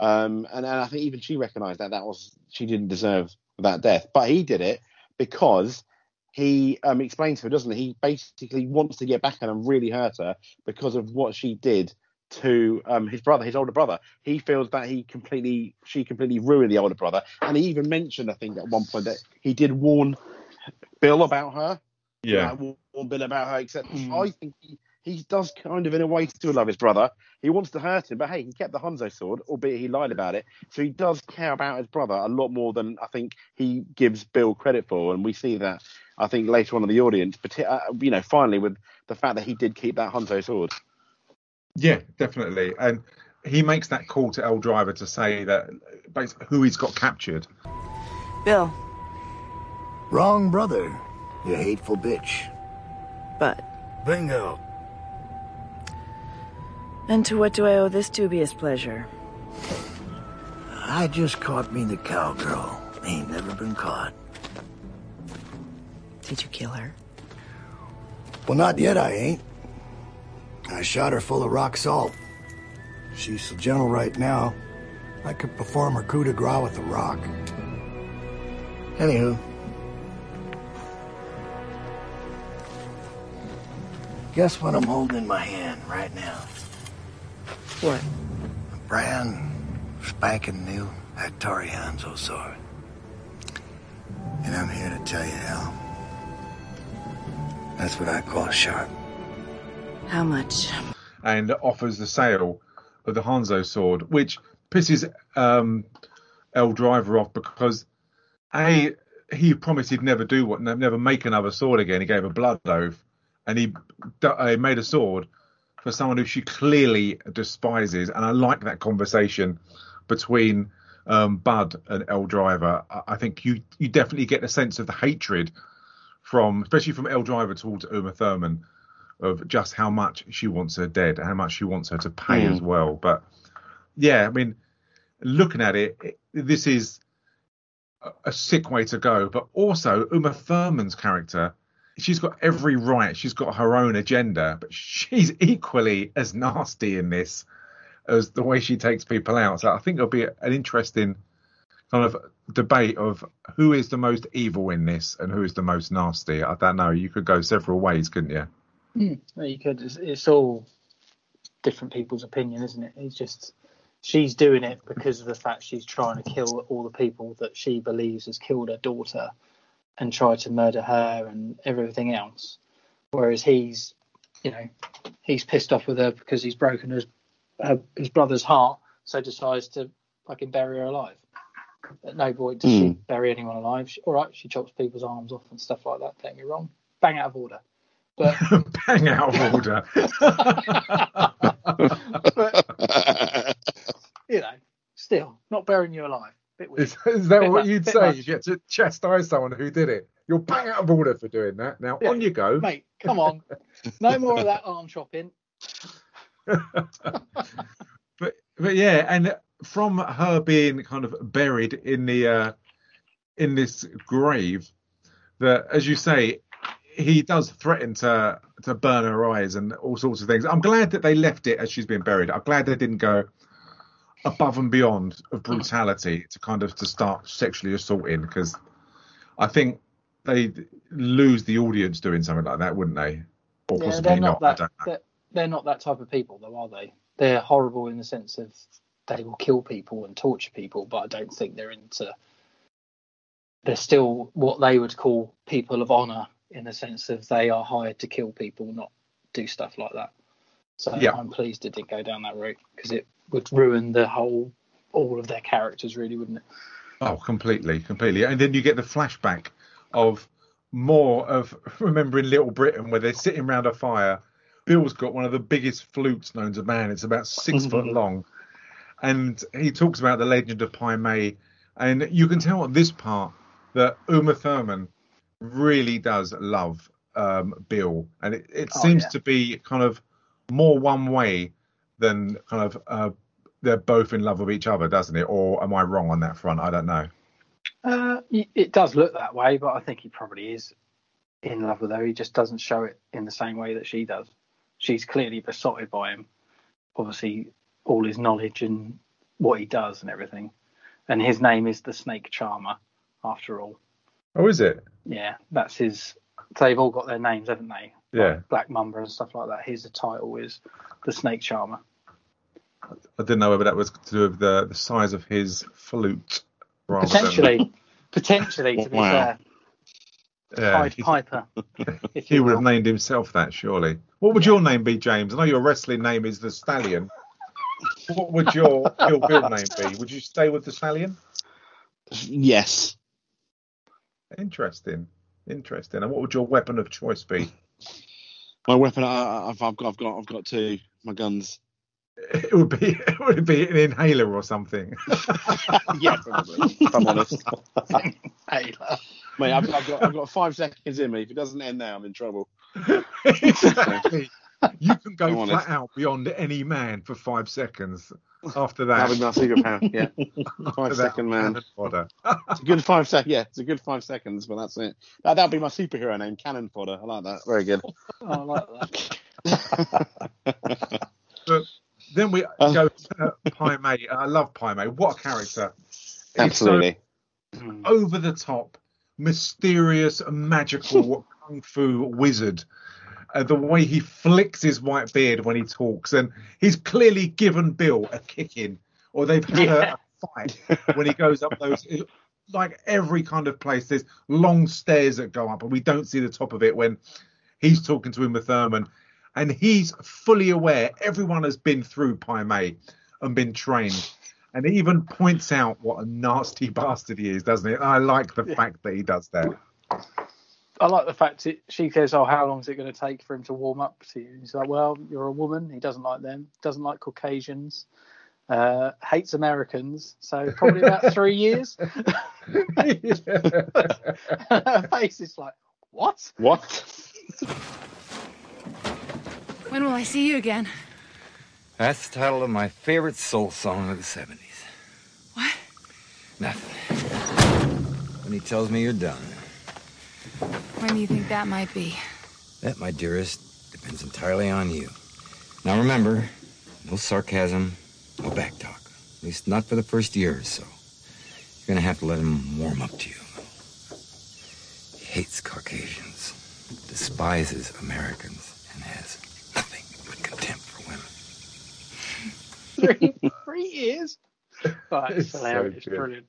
Um, and, and I think even she recognised that that was she didn't deserve that death, but he did it because he um, explains to her, doesn't he? He basically wants to get back at her and really hurt her because of what she did to um, his brother, his older brother. He feels that he completely, she completely ruined the older brother, and he even mentioned, I think, at one point that he did warn Bill about her. Yeah. Like, warn Bill about her, etc. I think he, he does kind of, in a way, still love his brother. He wants to hurt him, but hey, he kept the Hanzo sword, albeit he lied about it. So he does care about his brother a lot more than I think he gives Bill credit for, and we see that. I think later on in the audience, but uh, you know, finally with the fact that he did keep that Hanzo sword. Yeah, definitely. And he makes that call to Elle Driver to say that basically who he's got captured. Bill, Wrong brother, you hateful bitch. But. Bingo. And to what do I owe this dubious pleasure? I just caught me the cowgirl. Ain't never been caught. Did you kill her? Well, not yet, I ain't. I shot her full of rock salt. She's so gentle right now, I could perform her coup de grace with a rock. Anywho. Guess what I'm holding in my hand right now? What? A brand spanking new Hattori Hanzo sword. And I'm here to tell you, Al. That's what I call sharp. How much? and offers the sale of the Hanzo sword, which pisses um, Elle Driver off because a he promised he'd never do what never make another sword again. He gave a blood oath, and he uh, made a sword for someone who she clearly despises. And I like that conversation between um, Budd and Elle Driver. I, I think you you definitely get a sense of the hatred from, especially from Elle Driver towards Uma Thurman of just how much she wants her dead, how much she wants her to pay Mm. as well. But yeah, I mean, looking at it, it- this is a- a sick way to go. But also, Uma Thurman's character, she's got every right. She's got her own agenda, but she's (laughs) equally as nasty in this as the way she takes people out. So I think it'll be an interesting kind of debate of who is the most evil in this and who is the most nasty. I don't know. You could go several ways, couldn't you? Hmm, you could. It's, it's all different people's opinion, isn't it? It's just she's doing it because of the fact she's trying to kill all the people that she believes has killed her daughter and tried to murder her and everything else. Whereas he's, you know, he's pissed off with her because he's broken his her, his brother's heart, so decides to fucking bury her alive. At no point does she hmm. bury anyone alive. She, all right, she chops people's arms off and stuff like that. Don't get me wrong, bang out of order. But (laughs) Bang out of order. (laughs) (laughs) but you know, still not burying you alive. Bit weird. Is, is that Bit what much, you'd say? much. You get to chastise someone who did it. You're bang out of order for doing that. Now Yeah, on you go. mate. Come on, (laughs) no more of that arm chopping. (laughs) but but yeah, and from her being kind of buried in the uh, in this grave, that as you say, he does threaten to to burn her eyes and all sorts of things. I'm glad that they left it as she's been buried. I'm glad they didn't go above and beyond of brutality to kind of to start sexually assaulting because I think they lose the audience doing something like that, wouldn't they? Or Yeah, possibly they're not, I that. don't know. They're, they're not that type of people, though, are they? They're horrible in the sense of they will kill people and torture people, but I don't think they're into. They're still what they would call people of honor in the sense of they are hired to kill people, not do stuff like that. So Yeah. I'm pleased it didn't go down that route because it would ruin the whole, all of their characters, really, wouldn't it? Oh, completely, completely. And then you get the flashback of more of (laughs) remembering Little Britain where they're sitting around a fire. Bill's got one of the biggest flutes known to man. It's about 6 (laughs) foot long. And he talks about the legend of Pai Mei. And you can tell at this part that Uma Thurman really does love um, Bill, and it, it Oh, seems yeah. to be kind of more one way than kind of uh, they're both in love with each other, doesn't it? Or am I wrong on that front? I don't know. Uh, it does look that way, but I think he probably is in love with her. He just doesn't show it in the same way that she does. She's clearly besotted by him. Obviously, all his knowledge and what he does and everything. And his name is the Snake Charmer, after all. Oh, is it? Yeah, that's his. They've all got their names, haven't they? Yeah. Like Black Mamba and stuff like that. His title is the Snake Charmer. I didn't know whether that was to do with the, the size of his flute. Rather Potentially, (laughs) potentially to be Wow. fair, yeah, Pied he, Piper. (laughs) if he would have named himself that, surely. What would your name be, James? I know your wrestling name is the Stallion. What would your Kill Bill name be? Would you stay with the Stallion? Yes. Interesting. Interesting. And what would your weapon of choice be? My weapon, I, I've, I've got, I've got, I've got two. My guns. It would be (laughs) it would be an inhaler or something? (laughs) (laughs) yeah, probably. If I'm honest, Hey, look. mate, I've, I've got, I've got five seconds in me. If it doesn't end now, I'm in trouble. exactly. You can go I'm flat honest. out beyond any man for five seconds. After That'll that, be my superpower. Yeah, (laughs) after five that, second man. fodder. (laughs) It's a good five seconds. Yeah, it's a good five seconds, but that's it. That that'll be my superhero name, Cannon Fodder. I like that. Very good. (laughs) Oh, I like that. But then we Uh. go to Pai Mei. I love Pai Mei. What a character! He's so Absolutely. Over the top, mysterious, magical kung fu wizard. Uh, the way he flicks his white beard when he talks, and he's clearly given Bill a kicking, or they've had Yeah. a fight when he goes up those. Like every kind of place, there's long stairs that go up, and we don't see the top of it when he's talking to Uma Thurman, and he's fully aware everyone has been through Pai Mei and been trained. And he even points out what a nasty (laughs) bastard he is, doesn't he? I like the fact that he does that. I like the fact that she says, "Oh, how long is it going to take for him to warm up to you?" He's like, "Well, you're a woman. He doesn't like them. Doesn't like Caucasians. Uh, hates Americans. So probably about (laughs) three years." Her (laughs) face is like, "What?" What? When will I see you again? That's the title of my favorite soul song of the 70s. What? Nothing. When he tells me you're done. When do you think that might be? That, my dearest, depends entirely on you. Now remember, no sarcasm, no backtalk. At least not for the first year or so. You're gonna have to let him warm up to you. He hates Caucasians, despises Americans, and has nothing but contempt for women. (laughs) three, three years. Oh, (laughs) it's It's so hilarious. It's brilliant.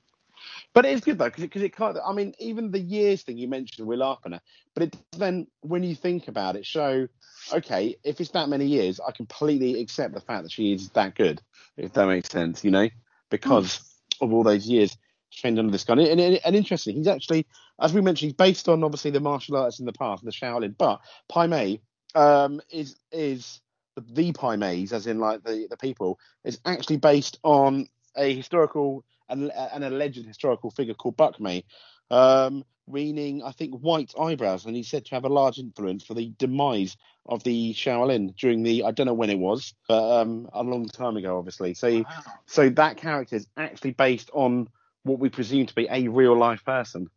But it is good though, because it, 'cause it kind of, I mean, even the years thing you mentioned, we're laughing at, but it does then, when you think about it, show, okay, if it's that many years, I completely accept the fact that she is that good, if that makes sense, you know, because of all those years trained under this guy. And, and, and interesting, he's actually, as we mentioned, he's based on obviously the martial arts in the past, the Shaolin, but Pai Mei um, is is the, the Pai Meis, as in like the, the people, is actually based on a historical an, an alleged historical figure called Bak Mei, um, meaning I think white eyebrows, and he's said to have a large influence for the demise of the Shaolin during the I don't know when it was, but um, a long time ago, obviously. So, Wow. so that character is actually based on what we presume to be a real life person.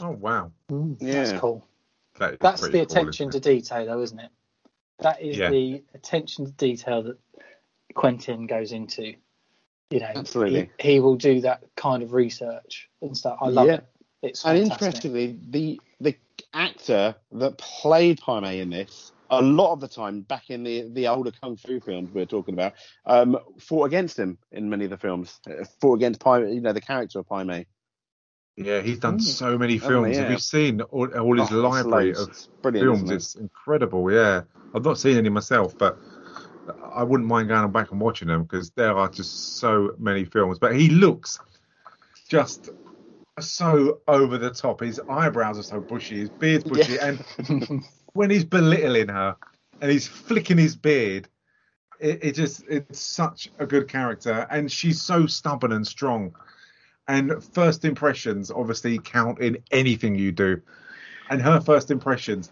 Oh wow, That's Yeah. cool. that is That's the cool, attention to detail, though, isn't it? That is Yeah. the attention to detail that Quentin goes into. You know, Absolutely. He, he will do that kind of research and stuff. I love Yeah. it. It's And interestingly, the the actor that played Pai Mei in this, a lot of the time back in the the older kung fu films we are talking about, um, fought against him in many of the films. Uh, Fought against Pai, you know, the character of Pai Mei. Yeah, he's done so many Hasn't he? films. Have you seen all, all his Oh, library loads. of It's films? it? It's incredible. Yeah, I've not seen any myself, but I wouldn't mind going back and watching them because there are just so many films. But he looks just so over the top. His eyebrows are so bushy, his beard's bushy, and (laughs) when he's belittling her and he's flicking his beard, it, it just it's such a good character, and she's so stubborn and strong. And first impressions obviously count in anything you do. and her first impressions,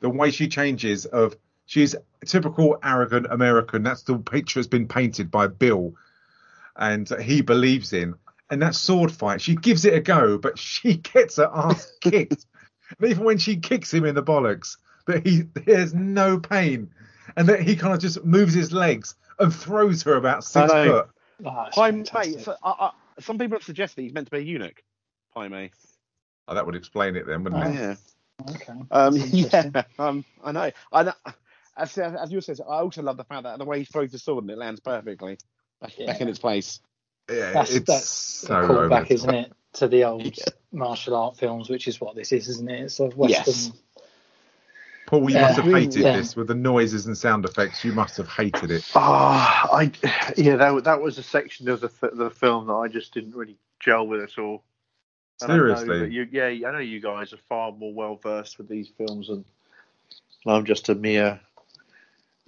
the way she changes of she's a typical arrogant American. That's the picture that's been painted by Bill, and he believes in. And that sword fight, she gives it a go, but (laughs) she gets her ass (laughs) kicked. and even when she kicks him in the bollocks, but he there's no pain, and that he kind of just moves his legs and throws her about six I foot. Oh, it's Pai. Mei. So, uh, uh, some people have suggested he's meant to be a eunuch. Pai Mei. Oh, that would explain it then, wouldn't Oh. it? Yeah. Okay. Um, (laughs) yeah. Um, I know. I know. As, as you said, I also love the fact that the way he throws the sword and it lands perfectly back, back in its place. Yeah, That's it's that's so a callback, the isn't it, to the old Yeah. martial art films, which is what this is, isn't it? It's a western. Yes. Paul, you Yeah. must have hated Yeah. this with the noises and sound effects. You must have hated it. Ah, I yeah, that that was a section of the the film that I just didn't really gel with at all. And I know Seriously? you, yeah, I know you guys are far more well versed with these films, and I'm just a mere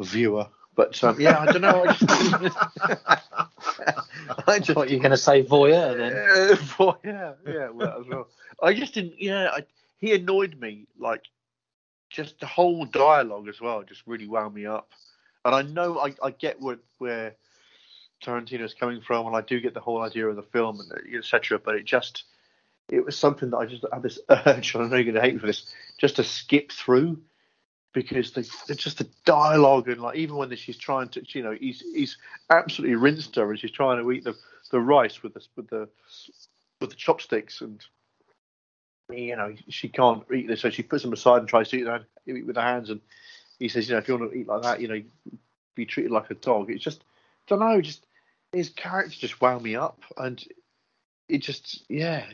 viewer. But um, yeah, I don't know. I just, (laughs) I just What you're going to say, voyeur? Then Uh, for- yeah, (laughs) yeah, well, as well. I just didn't. Yeah, I, he annoyed me. Like, just the whole dialogue as well just really wound me up. And I know I, I get what where Tarantino's coming from, and I do get the whole idea of the film and etc. But it just it was something that I just had this (laughs) urge. and I know you're going to hate me for this, just to skip through because the, it's just the dialogue and like even when she's trying to, you know, he's he's absolutely rinsed her and she's trying to eat the the rice with the with the with the chopsticks and you know she can't eat this. So she puts them aside and tries to eat, eat with her hands. And he says you know if you want to eat like that you know be treated like a dog. It's just I don't know just his character just wound me up and it just yeah.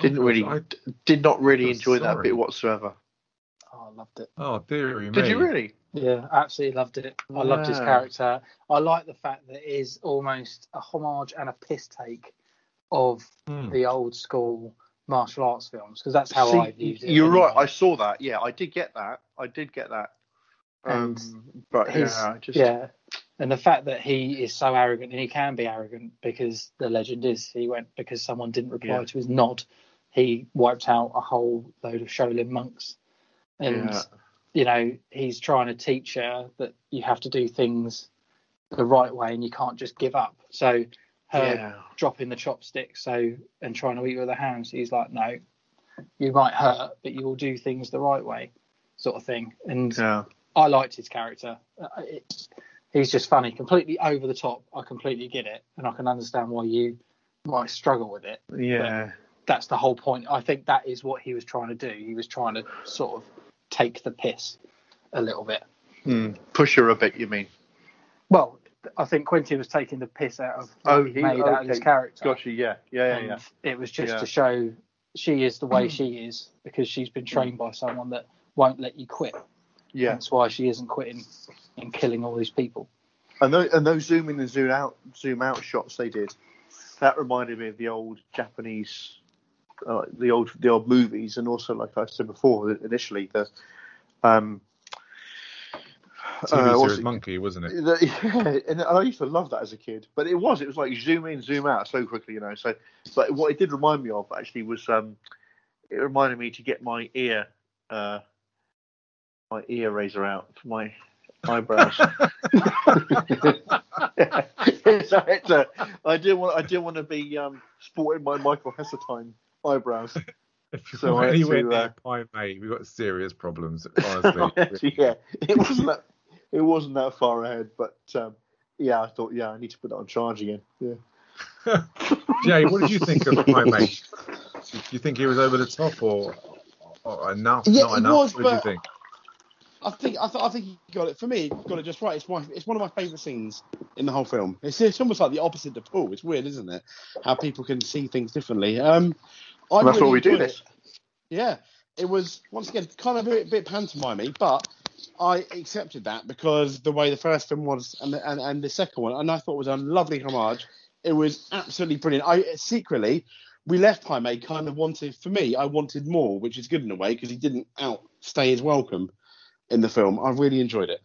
Didn't Oh, really I- did not really enjoy that bit whatsoever loved it. oh, dearie me. did you really Yeah, absolutely loved it. I loved his character. I like the fact that it is almost a homage and a piss take of Hmm. the old school martial arts films because that's how See, I viewed it. You're right. I saw that. Yeah, I did get that. I did get that. Um, And but his, yeah, just yeah, and the fact that he is so arrogant and he can be arrogant because the legend is he went because someone didn't reply Yeah. to his nod, he wiped out a whole load of Shaolin monks, and Yeah. you know he's trying to teach her that you have to do things the right way and you can't just give up. So her yeah. dropping the chopsticks so and trying to eat with her hands, he's like, no, you might hurt, but you will do things the right way, sort of thing. And Yeah. I liked his character. Uh, It, he's just funny, completely over the top. I completely get it, and I can understand why you might struggle with it. Yeah. That's the whole point. I think that is what he was trying to do. He was trying to sort of take the piss a little bit. Hmm. Push her a bit, you mean? Well, I think Quentin was taking the piss out of Oh, he made out of his character. Gotcha. Yeah. Yeah. Yeah. yeah. it was just Yeah. to show she is the way (clears throat) she is because she's been trained by someone that won't let you quit. Yeah. That's why she isn't quitting and killing all these people. And those, and those zoom in and zoom out, zoom out shots they did, that reminded me of the old Japanese, uh, the old the old movies, and also like I said before, initially the um. TV uh, series it- Monkey, wasn't it? The- (laughs) yeah, and I used to love that as a kid, but it was it was like zoom in, zoom out so quickly, you know. So, but what it did remind me of actually was um, it reminded me to get my ear, uh, my ear razor out for my eyebrows. (laughs) (laughs) so it's a, I did want I did want to be um, sporting my Michael Heseltine eyebrows. (laughs) If you're So I had anywhere near uh, Pai Mei, we've got serious problems, (laughs) honestly. yeah, it wasn't that it wasn't that far ahead, but um, yeah, I thought yeah, I need to put that on charge again. Yeah. (laughs) Jay, what did you think of Pai Mei? Do you think he was over the top or, or enough? Yeah, not he enough? was, what did you but- think? I think I, th- I think he got it for me. He got it just right. It's my it's one of my favourite scenes in the whole film. It's, it's almost like the opposite of Paul. It's weird, isn't it? How people can see things differently. Um, I And that's really what we do this. it. Yeah, it was once again kind of a bit, bit pantomimey, but I accepted that because the way the first film was and the, and, and the second one, and I thought it was a lovely homage. It was absolutely brilliant. I secretly we left Jaime kind of wanted for me. I wanted more, which is good in a way because he didn't outstay his welcome in the film. I really enjoyed it.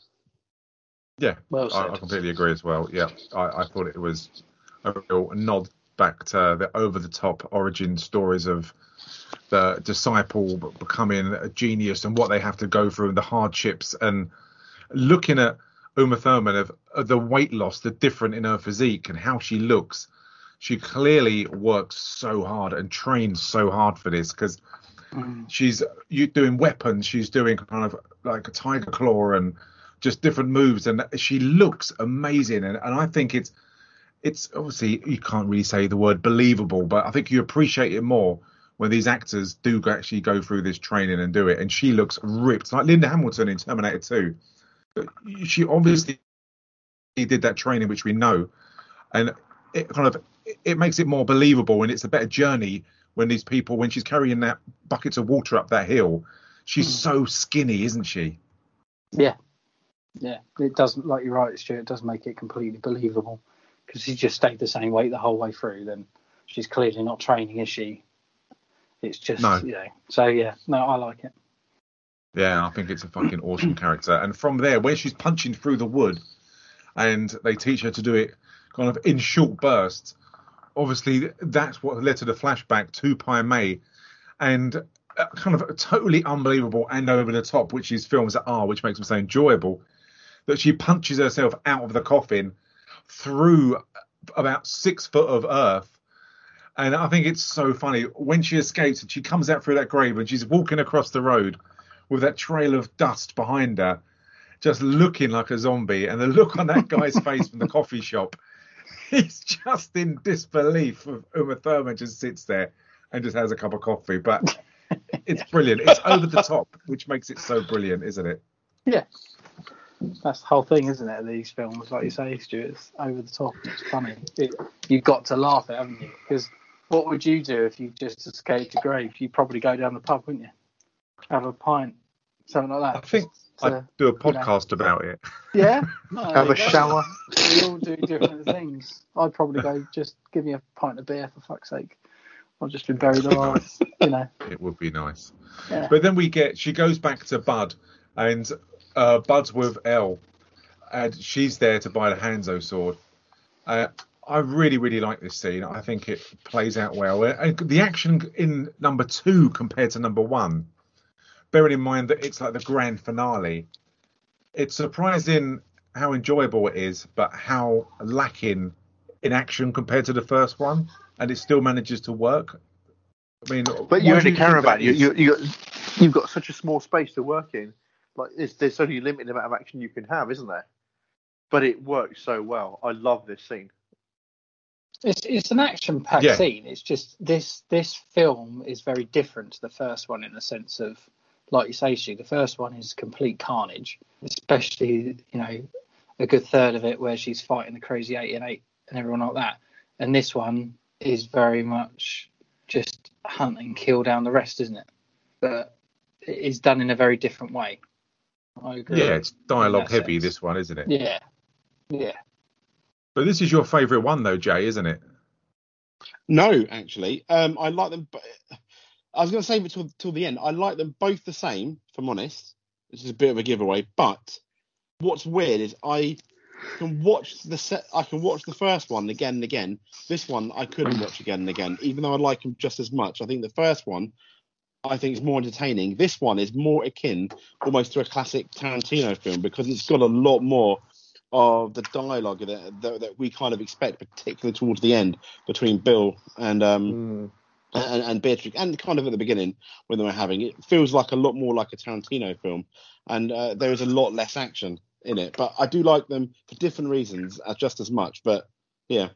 Yeah, Well I. I completely agree as well. Yeah, I, I thought it was a real nod back to the over the top origin stories of the disciple becoming a genius and what they have to go through and the hardships and looking at Uma Thurman of, of the weight loss, the different in her physique and how she looks. She clearly works so hard and trains so hard for this because mm. she's you doing weapons. She's doing kind of like a tiger claw and just different moves, and she looks amazing. And, and I think it's it's obviously you can't really say the word believable, but I think you appreciate it more when these actors do actually go through this training and do it. And she looks ripped, like Linda Hamilton in Terminator 2. She obviously did that training, which we know, and it kind of it makes it more believable, and it's a better journey when these people, when she's carrying that buckets of water up that hill, she's hmm. so skinny, isn't she? Yeah, yeah. It doesn't like you're right, Stuart. It does make it completely believable because she just stayed the same weight the whole way through. Then she's clearly not training, is she? It's just No. you know. So yeah, no, I like it. Yeah, I think it's a fucking awesome character. And from there, where she's punching through the wood, and they teach her to do it kind of in short bursts. Obviously, that's what led to the flashback to Pai Mei, and uh, kind of totally unbelievable and over the top, which these films are, which makes them so enjoyable. That she punches herself out of the coffin through about six foot of earth. And I think it's so funny when she escapes and she comes out through that grave and she's walking across the road with that trail of dust behind her, just looking like a zombie. And the look on that (laughs) guy's face from the coffee shop, he's just in disbelief. Of Uma Thurman just sits there and just has a cup of coffee. But it's (laughs) brilliant. It's over the top, which makes it so brilliant, isn't it? Yeah. That's the whole thing, isn't it? These films, like you say, Stuart, it's over the top. It's funny. It, you've got to laugh at, it, haven't you? Because what would you do if you just escaped a grave? You'd probably go down the pub, wouldn't you? Have a pint, something like that. I think So, I'd do a you know. podcast about it. Yeah. (laughs) No, Have a go. shower. We all do different things. I'd probably go just give me a pint of beer for fuck's sake. I've just been buried alive, you know. It would be nice. Yeah. But then we get she goes back to Budd, and uh, Budd's with Elle, and she's there to buy the Hanzo sword. Uh, I really, really like this scene. I think it plays out well. And the action in number two compared to number one, bearing in mind that it's like the grand finale, it's surprising how enjoyable it is, but how lacking in action compared to the first one, and it still manages to work. I mean, But you do only think care about you. You you you've got such a small space to work in. Like there's, there's only a limited amount of action you can have, isn't there? But it works so well. I love this scene. It's it's an action packed Yeah. scene. It's just this this film is very different to the first one in the sense of like you say, Stu, the first one is complete carnage, especially, you know, a good third of it where she's fighting the crazy eight and eight and everyone like that. And this one is very much just hunt and kill down the rest, isn't it? But it is done in a very different way. I agree. Yeah, it's dialogue heavy, sense. this one, isn't it? Yeah. Yeah. But this is your favourite one, though, Jay, isn't it? No, actually, um, I like them. bo- I was going to save it till till the end. I like them both the same, if I'm honest. This is a bit of a giveaway, but what's weird is I can watch the set. I can watch the first one again and again. This one I couldn't watch again and again, even though I like them just as much. I think the first one I think is more entertaining. This one is more akin almost to a classic Tarantino film because it's got a lot more of the dialogue that, that, that we kind of expect, particularly towards the end between Bill and um and, and Beatrix, and kind of at the beginning when they were having it, feels like a lot more like a Tarantino film, and uh, there is a lot less action in it. But I do like them for different reasons, uh, just as much. But yeah,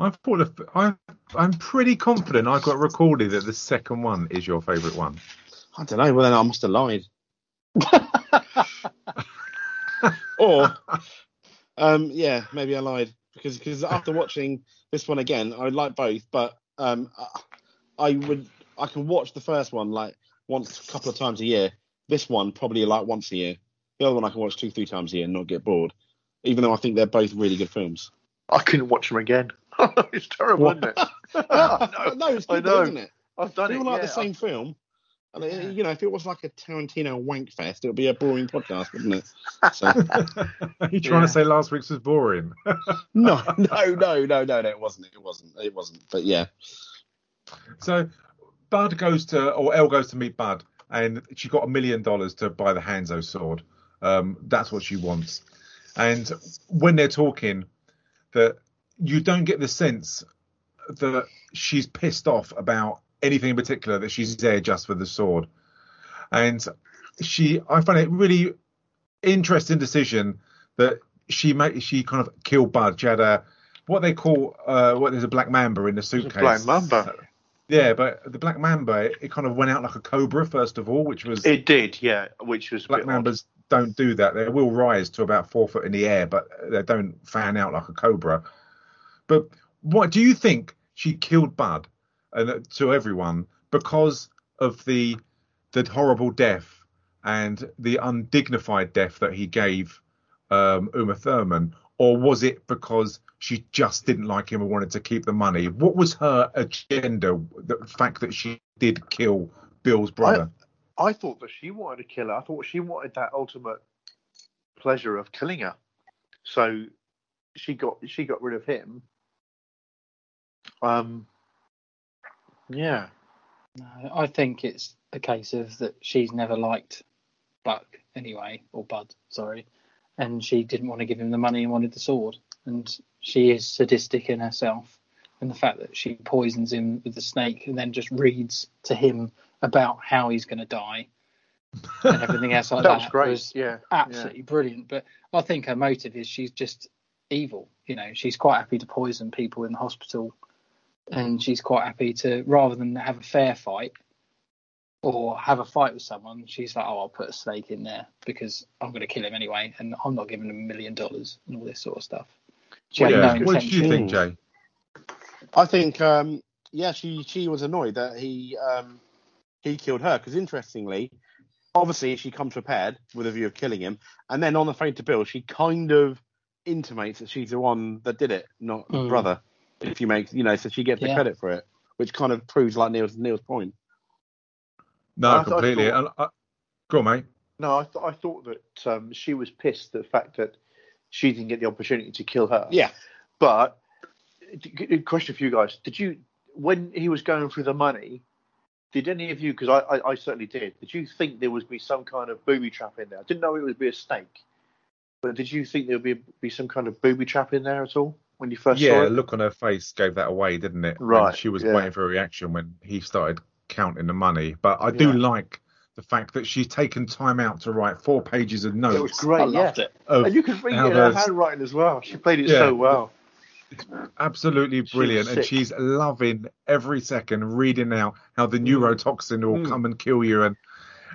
I thought the, I, I'm pretty confident I got recorded that the second one is your favourite one. I don't know. Well, then I must have lied. (laughs) or, um, yeah, maybe I lied because because after watching this one again, I like both, but um, I- I would I can watch the first one like once a couple of times a year. This one probably like once a year. The other one I can watch two three times a year and not get bored. Even though I think they're both really good films. I couldn't watch them again. (laughs) it's terrible, isn't it? (laughs) (laughs) no, it's I good, though, isn't it? I've done People it. like yeah. the same film. And, uh, You know, if it was like a Tarantino wank fest, it would be a boring podcast, wouldn't it? So, Are you trying Yeah. to say last week's was boring? no, no, no, no, no, no, it wasn't. It wasn't. It wasn't. But yeah, So Budd goes to, or Elle goes to meet Budd, and she got a million dollars to buy the Hanzo sword. Um, that's what she wants. And when they're talking, that you don't get the sense that she's pissed off about anything in particular. That she's there just for the sword. And she, I find it really interesting decision that she made. She kind of killed Budd. She had a what they call uh, what there's a black mamba in the suitcase. Black Mamba. Yeah, but the Black Mamba, it, it kind of went out like a cobra first of all, which was It did, yeah, which was Black bit odd. Mambas don't do that. They will rise to about four foot in the air, but they don't fan out like a cobra. But what do you think she killed Budd and uh, to everyone because of the the horrible death and the undignified death that he gave um, Uma Thurman, or was it because she just didn't like him and wanted to keep the money? What was her agenda? The fact that she did kill Bill's brother. I thought that she wanted to kill her. I thought she wanted that ultimate pleasure of killing her. So she got she got rid of him. Um. Yeah. No, I think it's a case of that she's never liked Buck anyway, or Budd, sorry, and she didn't want to give him the money and wanted the sword. And she is sadistic in herself, and the fact that she poisons him with the snake and then just reads to him about how he's going to die and everything else like that (laughs) that, was great. was yeah. absolutely brilliant. But I think her motive is she's just evil. You know, she's quite happy to poison people in the hospital, and she's quite happy to rather than have a fair fight or have a fight with someone, she's like, oh, I'll put a snake in there because I'm going to kill him anyway, and I'm not giving him a million dollars and all this sort of stuff. She had yeah. no What do you think, Jay? I think um, yeah, she she was annoyed that he um, he killed her because interestingly, obviously she comes prepared with a view of killing him, and then on the phone to Bill, she kind of intimates that she's the one that did it, not the Mm. brother. If you make you know, so she gets the credit for it, which kind of proves like Neil's Neil's point. No, I thought- I completely. thought- And, uh, go on, mate. No, I thought I thought that um, she was pissed at the fact that she didn't get the opportunity to kill her. Yeah, But d- g- question for you guys: Did you, when he was going through the money, did any of you? Because I, I, I certainly did. Did you think there would be some kind of booby trap in there? I didn't know it would be a snake, but did you think there would be be some kind of booby trap in there at all when you first saw Yeah, it? look on her face gave that away, didn't it? When Right, she was yeah. waiting for a reaction when he started counting the money. But I do Yeah. like the fact that she's taken time out to write four pages of notes. It was great. I yeah. loved it. And you could read it in her handwriting as well. She played it Yeah. so well. absolutely She was brilliant, and she's loving every second reading out how the neurotoxin will Mm. come and kill you and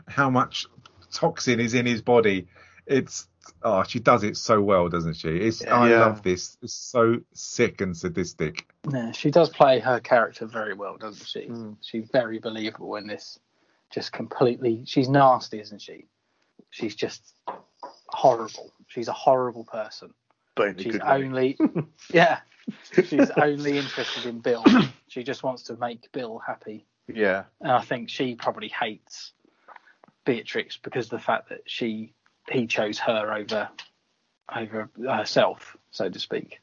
how much toxin is in his body. It's oh, she does it so well, doesn't she? It's I Yeah. love this. It's so sick and sadistic. Yeah, she does play her character very well, doesn't she? Mm. She's very believable in this. Just completely, she's nasty, isn't she? She's just horrible. She's a horrible person. But She's only, (laughs) yeah, she's only interested in Bill. (coughs) She just wants to make Bill happy, Yeah. and I think she probably hates Beatrix because of the fact that she he chose her over over herself, so to speak.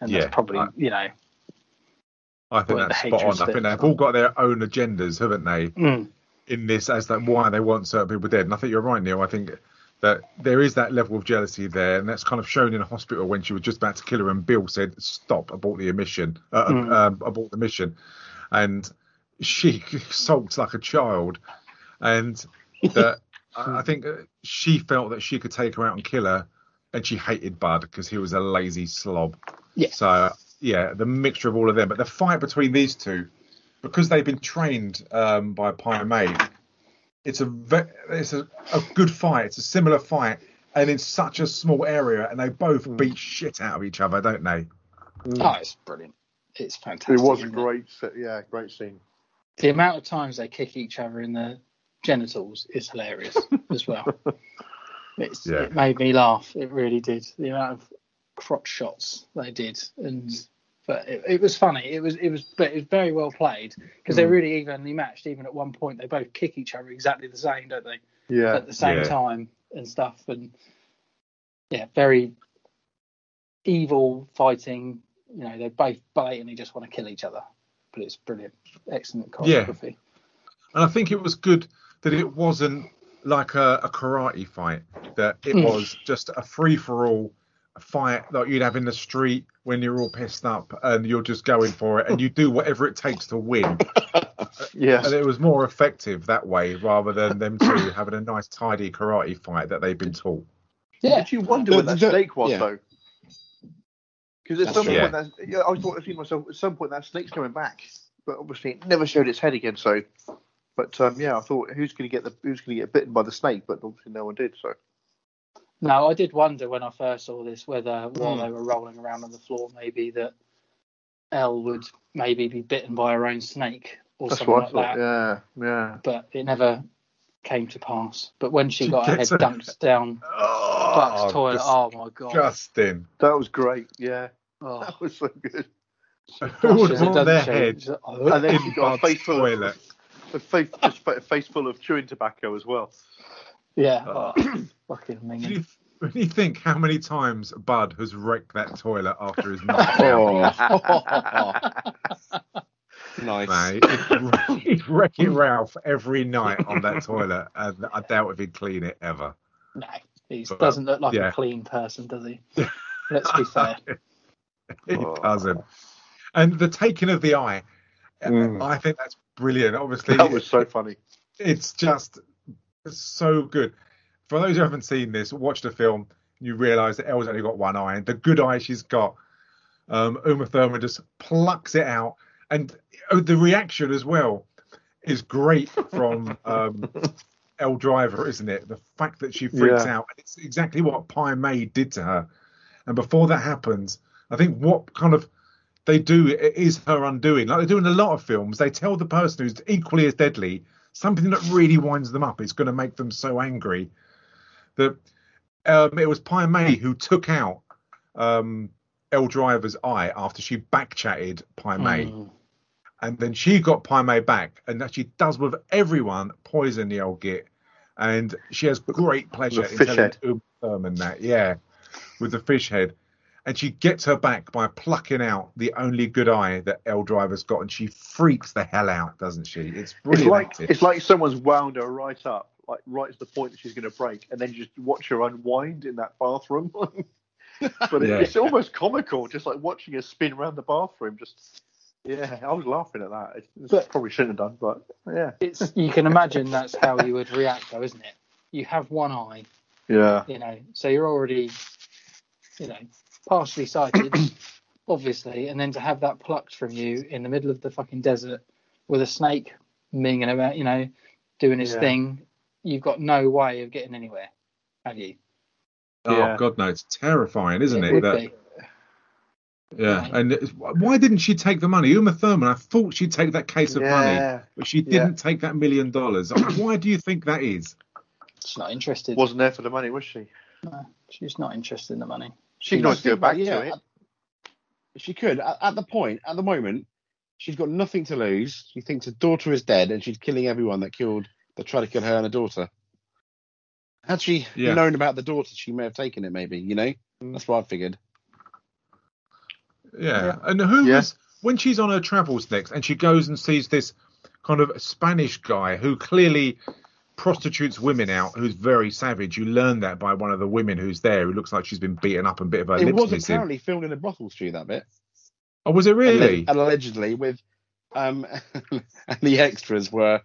And Yeah, that's probably I- you know I think that's spot on. I think they've all got their own agendas, haven't they? mm, in this as that why they want certain people dead. And I think you're right, Neil. I think that there is that level of jealousy there, and that's kind of shown in the hospital when she was just about to kill her, and Bill said, "Stop, abort the mission, uh, Mm. um, abort the mission," and she (laughs) sulks like a child, and (laughs) that I I think uh, she felt that she could take her out and kill her, and she hated Budd because he was a lazy slob. Yeah. So yeah, the mixture of all of them, but the fight between these two because they've been trained um, by Pai Mei, it's a ve- it's a, a good fight. It's a similar fight, and in such a small area, and they both Hmm. beat shit out of each other, don't they? oh, it's brilliant. It's fantastic. It was a great, se- yeah, great scene. The amount of times they kick each other in the genitals is hilarious (laughs) as well. It's, Yeah. It made me laugh. It really did. The amount of crotch shots they did and But it, it was funny. It was it was but it was very well played because they're Mm. really evenly matched. Even at one point, they both kick each other exactly the same, don't they? Yeah. At the same Yeah. time and stuff. And yeah, very evil fighting. You know, they both blatantly just want to kill each other. But it's brilliant, excellent choreography. Yeah. choreography. And I think it was good that it wasn't like a, a karate fight, that it Mm. was just a free for all fight that you'd have in the street when you're all pissed up and you're just going for it and you do whatever it takes to win. (laughs) Yes. And it was more effective that way rather than them two having a nice, tidy karate fight that they've been taught. Yeah. Did you wonder The- what that the- snake was yeah. though? Because at That's some true. point, that, yeah, I thought I think to myself, at some point that snake's coming back, but obviously it never showed its head again. So, but um, yeah, I thought who's going to get the who's going to get bitten by the snake, but obviously no one did. So No, I did wonder when I first saw this whether while Hmm. they were rolling around on the floor, maybe that Elle would maybe be bitten by her own snake or that's something what I like thought. that. Yeah, yeah. But it never came to pass. But when she She got her head gets her- dumped down (laughs) Buck's toilet, oh my god! Justin, That was great. Yeah, Oh, that was so good. (laughs) Who would Crushes, want their she? head She's like, "Oh." And then she in got a face full toilet? of a face, just a face full of chewing tobacco as well. Yeah, Oh. oh, (coughs) fucking When minging. you, when you think how many times Budd has wrecked that toilet after his night out, Oh, nice. mate, he'd, he'd wreck it Ralph every night on that toilet, and I doubt if he'd clean it ever. No, he But, doesn't look like yeah. a clean person, does he? (laughs) Let's be fair. (laughs) He Oh. doesn't. And the taking of the eye, Mm. I think that's brilliant. Obviously, That was so funny. (laughs) it's just so good. For those who haven't seen this, watch the film, you realise that Elle's only got one eye, and the good eye she's got, um, Uma Thurman just plucks it out, and uh, the reaction as well is great from (laughs) um, Elle Driver, isn't it? The fact that she freaks Yeah. out, it's exactly what Pai Mei did to her. And before that happens, I think what kind of they do is her undoing. Like they do in a lot of films, they tell the person who's equally as deadly something that really winds them up. It's going to make them so angry that um, it was Pai Mei who took out um, Elle Driver's eye after she back chatted Pai Mei, Mm. and then she got Pai Mei back, and that she does with everyone poison the old git, and she has great pleasure The in fish telling head. Uma Thurman that, yeah, with the fish head. And she gets her back by plucking out the only good eye that Elle Driver's got, and she freaks the hell out, doesn't she? It's It's like acting. it's like someone's wound her right up, like right to the point that she's going to break, and then you just watch her unwind in that bathroom. (laughs) but it, Yeah. it's almost comical, just like watching her spin around the bathroom. Just yeah, I was laughing at that. It, it's But- probably shouldn't have done, but yeah, It's you can imagine that's how you would react, though, isn't it? You have one eye, yeah, you know, so you're already, you know, partially sighted, (clears throat) obviously, and then to have that plucked from you in the middle of the fucking desert with a snake minging about, you know, doing his Yeah. thing, you've got no way of getting anywhere, have you? oh Yeah. God, no, it's terrifying, isn't it? would that, be. Yeah, and why didn't she take the money? Uma Thurman, I thought she'd take that case of money, but she didn't take that million dollars. Why do you think that is? She's not interested. Wasn't there for the money, was she? No, she's not interested in the money. She can No, always go back it, to it. at- She could. At, at the point, at the moment, she's got nothing to lose. She thinks her daughter is dead, and she's killing everyone that killed, that tried to kill her and her daughter. Had she Yeah. known about the daughter, she may have taken it. Maybe you know. Mm. That's what I figured. Yeah. And who Yeah. was when she's on her travels next and she goes and sees this kind of Spanish guy who clearly prostitutes women out, who's very savage. You learn that by one of the women who's there, who looks like she's been beaten up and a bit of her it lips was missing. apparently filmed in a brothel stew. That bit. Oh, was it really? Alle- allegedly, with um, (laughs) and the extras were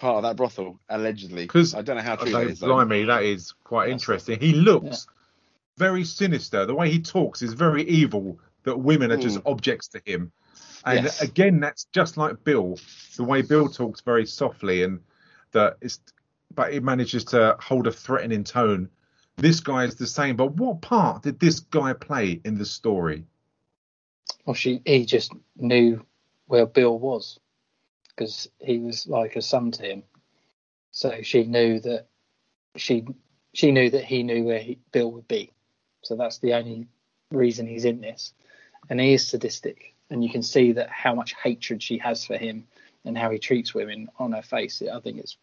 part of that brothel. allegedly. Because I don't know how true that is. though. blimey, that is quite interesting. He looks very sinister. The way he talks is very evil. That women are just objects to him. And Yes. again, that's just like Bill. The way Bill talks very softly, and that is, but he manages to hold a threatening tone. This guy is the same. But what part did this guy play in the story? Well, she he just knew where Bill was because he was like a son to him. So she knew that she she knew that he knew where he, Bill would be. So that's the only reason he's in this. and he is sadistic, and you can see that how much hatred she has for him and how he treats women on her face. I think it's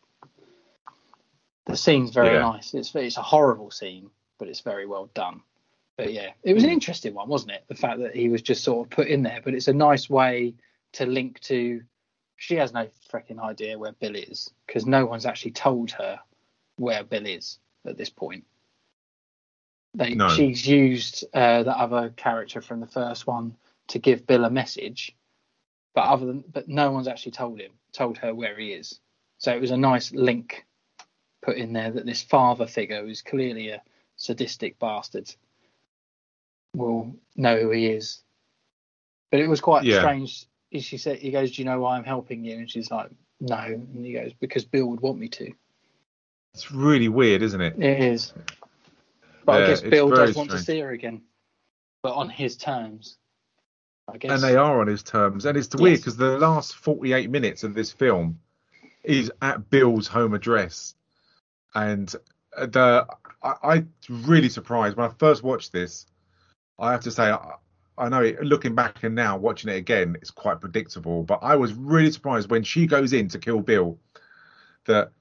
the scene's very Yeah. nice. It's it's a horrible scene, but it's very well done. But yeah, it was an interesting one, wasn't it? The fact that he was just sort of put in there, but it's a nice way to link to. She has no freaking idea where Bill is because no one's actually told her where Bill is at this point. They, No. She's used uh, the other character from the first one to give Bill a message, but other than but no one's actually told him, told her where he is. So it was a nice link put in there that this father figure, who's clearly a sadistic bastard, will know who he is. But it was quite Yeah. strange. She said, "He goes, do you know why I'm helping you?" And she's like, "No." And he goes, "Because Bill would want me to." It's really weird, isn't it? It is. But Yeah, I guess Bill does want to see her again, but on his terms. I guess. and they are on his terms. And it's Yes. weird because the last 48 minutes of this film is at Bill's home address, and the I, I'm really surprised when I first watched this. I have to say, I, I know it, looking back and now watching it again, it's quite predictable. But I was really surprised when she goes in to kill Bill that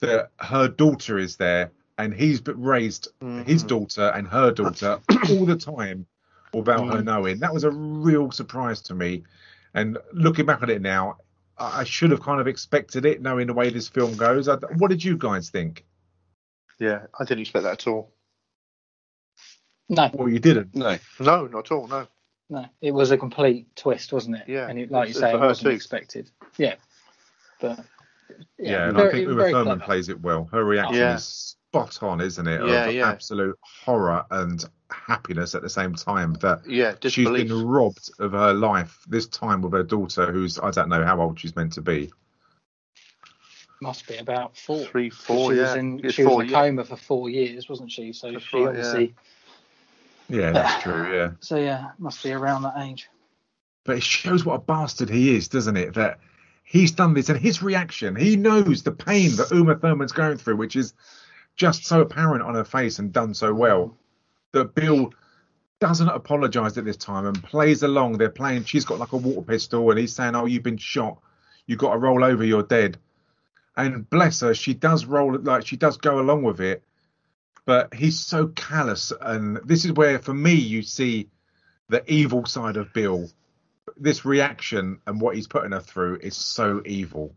that her daughter is there and he's raised his mm. daughter and her daughter (coughs) all the time without her mm. knowing. That was a real surprise to me. And looking back at it now, I I should have kind of expected it, knowing the way this film goes. I, what did you guys think? Yeah, I didn't expect that at all. no, Well, you didn't. No. No, not at all. No. no, it was a complete twist, wasn't it? Yeah, And it, like you it's- say, it wasn't too. expected. Yeah, but Yeah, and very- I think Uma Thurman clever. plays it well. Her reaction Yeah. is spot on, isn't it? Yeah, of yeah. absolute horror and happiness at the same time. That Yeah, She's been robbed of her life this time with her daughter, who's I don't know how old she's meant to be. Must be about four. Three, four, she yeah. was in, It's she was four, in a yeah. coma for four years, wasn't she? So That's she right, yeah. obviously. Yeah, that's true. Yeah. So yeah, must be around that age. but it shows what a bastard he is, doesn't it? That he's done this and his reaction, he knows the pain that Uma Thurman's going through, which is just so apparent on her face and done so well. That Bill doesn't apologise at this time and plays along. They're playing, she's got like a water pistol and he's saying, Oh, you've been shot. You've got to roll over, you're dead. And bless her, she does roll, it like, she does go along with it. But he's so callous. And this is where, for me, you see the evil side of Bill this reaction and what he's putting her through is so evil.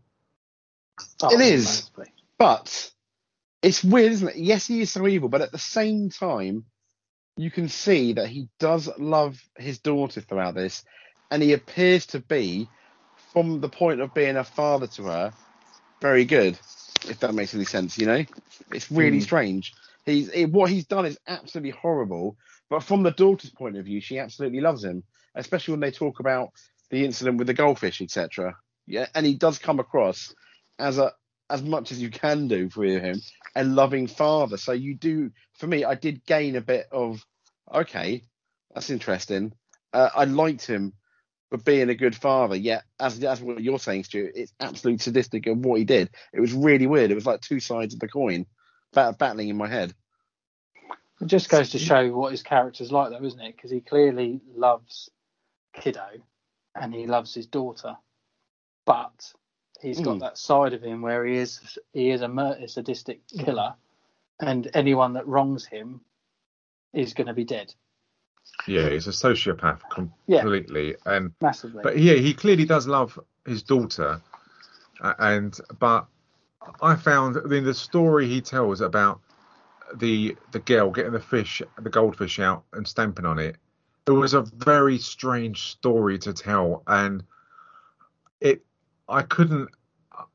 Oh, It is. massively. But it's weird, isn't it? Yes, he is so evil, but at the same time, you can see that he does love his daughter throughout this, and he appears to be, from the point of being a father to her, very good. If that makes any sense, you know, it's really Hmm. strange. He's it, what he's done is absolutely horrible, but from the daughter's point of view, she absolutely loves him, especially when they talk about the incident with the goldfish, etc. Yeah, and he does come across as a as much as you can do for him a loving father. So you do, for me, I did gain a bit of, okay, that's interesting. Uh, I liked him for being a good father. Yet, as as what you're saying, Stu, it's absolute sadistic of what he did. It was really weird. It was like two sides of the coin, bat- battling in my head. It just goes to show what his character's like, though, isn't it? Because he clearly loves Kiddo and he loves his daughter, but he's got Mm. that side of him where he is he is a murder sadistic killer, and anyone that wrongs him is going to be dead Yeah, he's a sociopath Yeah. completely. And massively. but yeah, he clearly does love his daughter. And but I found in mean the story he tells about the the girl getting the fish, the goldfish out and stamping on it. It was a very strange story to tell, and it I couldn't.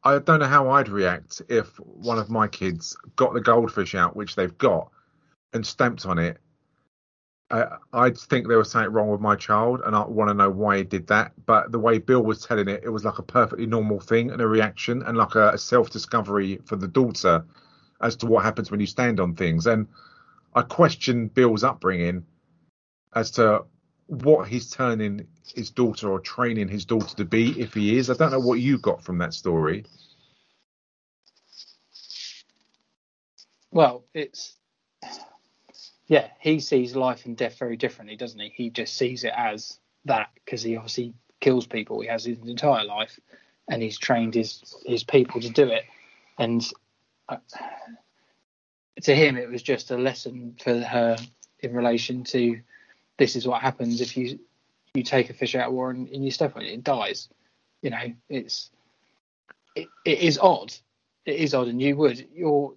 I don't know how I'd react if one of my kids got the goldfish out, which they've got, and stamped on it. I, think there was something wrong with my child, and I want to know why he did that. But the way Bill was telling it, it was like a perfectly normal thing and a reaction, and like a, a self-discovery for the daughter as to what happens when you stand on things. And I question Bill's upbringing as to what he's turning his daughter or training his daughter to be, if he is. I don't know what you got from that story. Well, it's yeah, he sees life and death very differently, doesn't he? He just sees it as that because he obviously kills people. He has his entire life, and he's trained his his people to do it. And uh, to him, it was just a lesson for her in relation to this is what happens if you you take a fish out of water and, and you step on it, it dies. You know, it's it, it is odd. It is odd, and you would your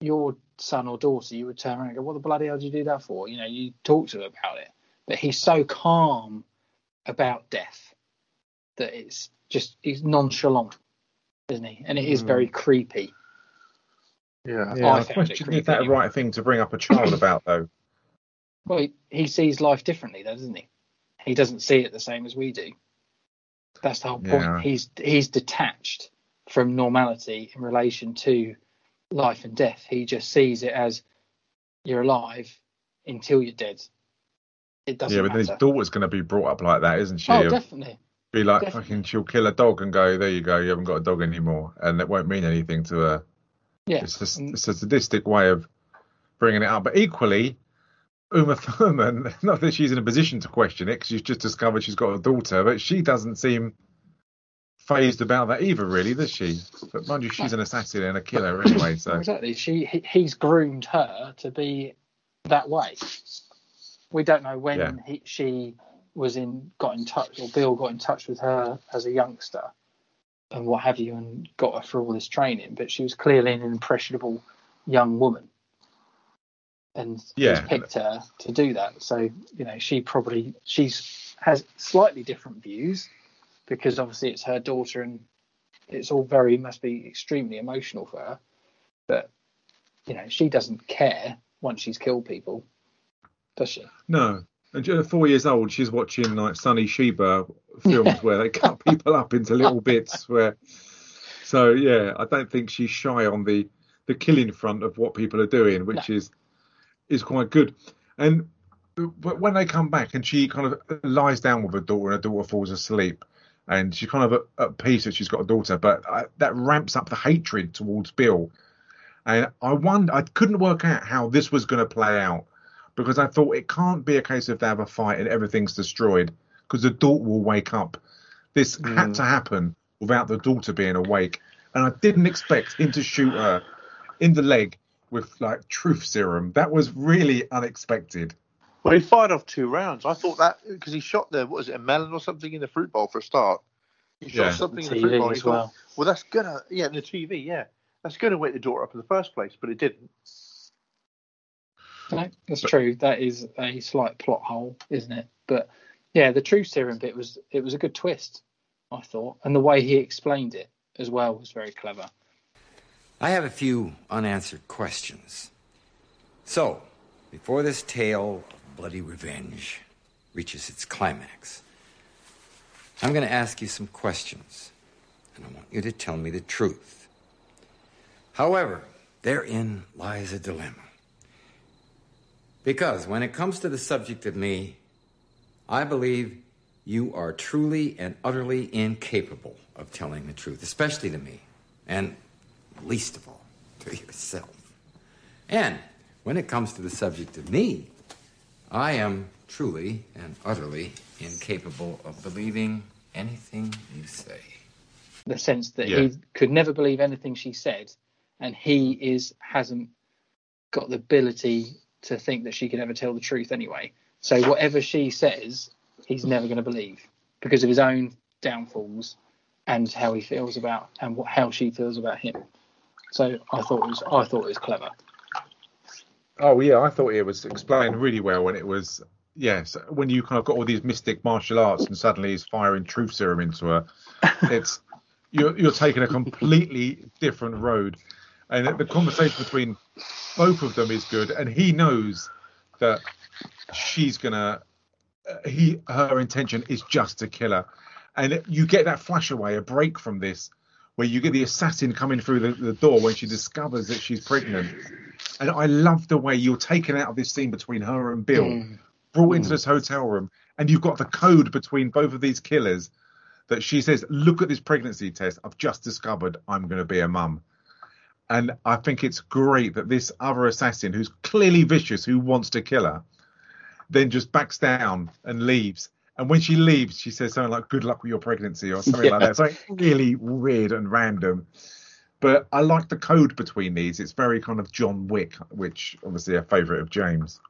your son or daughter, you would turn around and go, "What the bloody hell did you do that for?" You know, you talk to him about it, but he's so calm about death that it's just he's nonchalant, isn't he? And it is hmm. very creepy. Yeah. Yeah, I found it question creepy if that the right thing to bring up a child (coughs) about though. Well, he, he sees life differently, though, doesn't he? He doesn't see it the same as we do. That's the whole point. Yeah. He's he's detached from normality in relation to life and death. He just sees it as you're alive until you're dead. It doesn't Yeah, but his matter. daughter's going to be brought up like that, isn't she? oh, definitely. be like definitely. fucking, she'll kill a dog and go, there you go, you haven't got a dog anymore, and it won't mean anything to her. Yeah. It's just mm. it's a sadistic way of bringing it up. But equally, Uma (laughs) Thurman, not that she's in a position to question it because she's just discovered she's got a daughter, but she doesn't seem phased about that either, really, does she? But mind you, she's an assassin and a killer anyway, so Exactly. She he, he's groomed her to be that way. We don't know when Yeah. he, she was in got in touch or Bill got in touch with her as a youngster and what have you and got her through all this training, but she was clearly an impressionable young woman. And Yeah. he's picked her to do that. So, you know, she probably she's has slightly different views because obviously it's her daughter and it's all very must be extremely emotional for her. But you know, she doesn't care once she's killed people, does she? no. And four years old, she's watching like Sonny Chiba (laughs) films where they cut people up into little bits. Where, so yeah, I don't think she's shy on the the killing front of what people are doing, which is is quite good. And but when they come back and she kind of lies down with her daughter and her daughter falls asleep and she's kind of at, peace that she's got a daughter, but I, that ramps up the hatred towards Bill. And I wonder, I couldn't work out how this was going to play out because I thought it can't be a case of they have a fight and everything's destroyed because the daughter will wake up. This mm. had to happen without the daughter being awake. And I didn't expect him to shoot her in the leg with like truth serum. That was really unexpected. Well, he fired off two rounds. I thought that because he shot the what was it, a melon or something in the fruit bowl for a start. He shot Yeah. something in the fruit bowl. He as thought, well. well, that's gonna yeah, in the TV, yeah, that's gonna wake the daughter up in the first place, but it didn't. No, that's true. That is a slight plot hole, isn't it? But yeah, the truth serum bit was it was a good twist, I thought, and the way he explained it as well was very clever. I have a few unanswered questions. So, before this tale of bloody revenge reaches its climax, I'm going to ask you some questions, and I want you to tell me the truth. However, therein lies a dilemma. Because when it comes to the subject of me, I believe you are truly and utterly incapable of telling the truth, especially to me, and least of all to yourself. And when it comes to the subject of me, I am truly and utterly incapable of believing anything you say. The sense that Yeah. he could never believe anything she said, and he is hasn't got the ability to think that she could ever tell the truth anyway. So whatever she says, he's never going to believe because of his own downfalls and how he feels about and what, how she feels about him. So I thought it was I thought it was clever. Oh yeah, I thought it was explained really well when it was yes when you kind of got all these mystic martial arts and suddenly he's firing truth serum into her. (laughs) It's you're you're taking a completely different road, and the conversation between both of them is good, and he knows that she's gonna he her intention is just to kill her, and you get that flash away, a break from this. Where you get the assassin coming through the, the door when she discovers that she's pregnant, and I love the way you're taken out of this scene between her and Bill, mm. brought into mm. this hotel room, and you've got the code between both of these killers that she says, Look at this pregnancy test. I've just discovered I'm going to be a mum. And I think it's great that this other assassin, who's clearly vicious, who wants to kill her, then just backs down and leaves. And when she leaves, she says something like "Good luck with your pregnancy" or something like Yeah. that. Something really weird and random. But I like the code between these. It's very kind of John Wick, which obviously a favourite of James.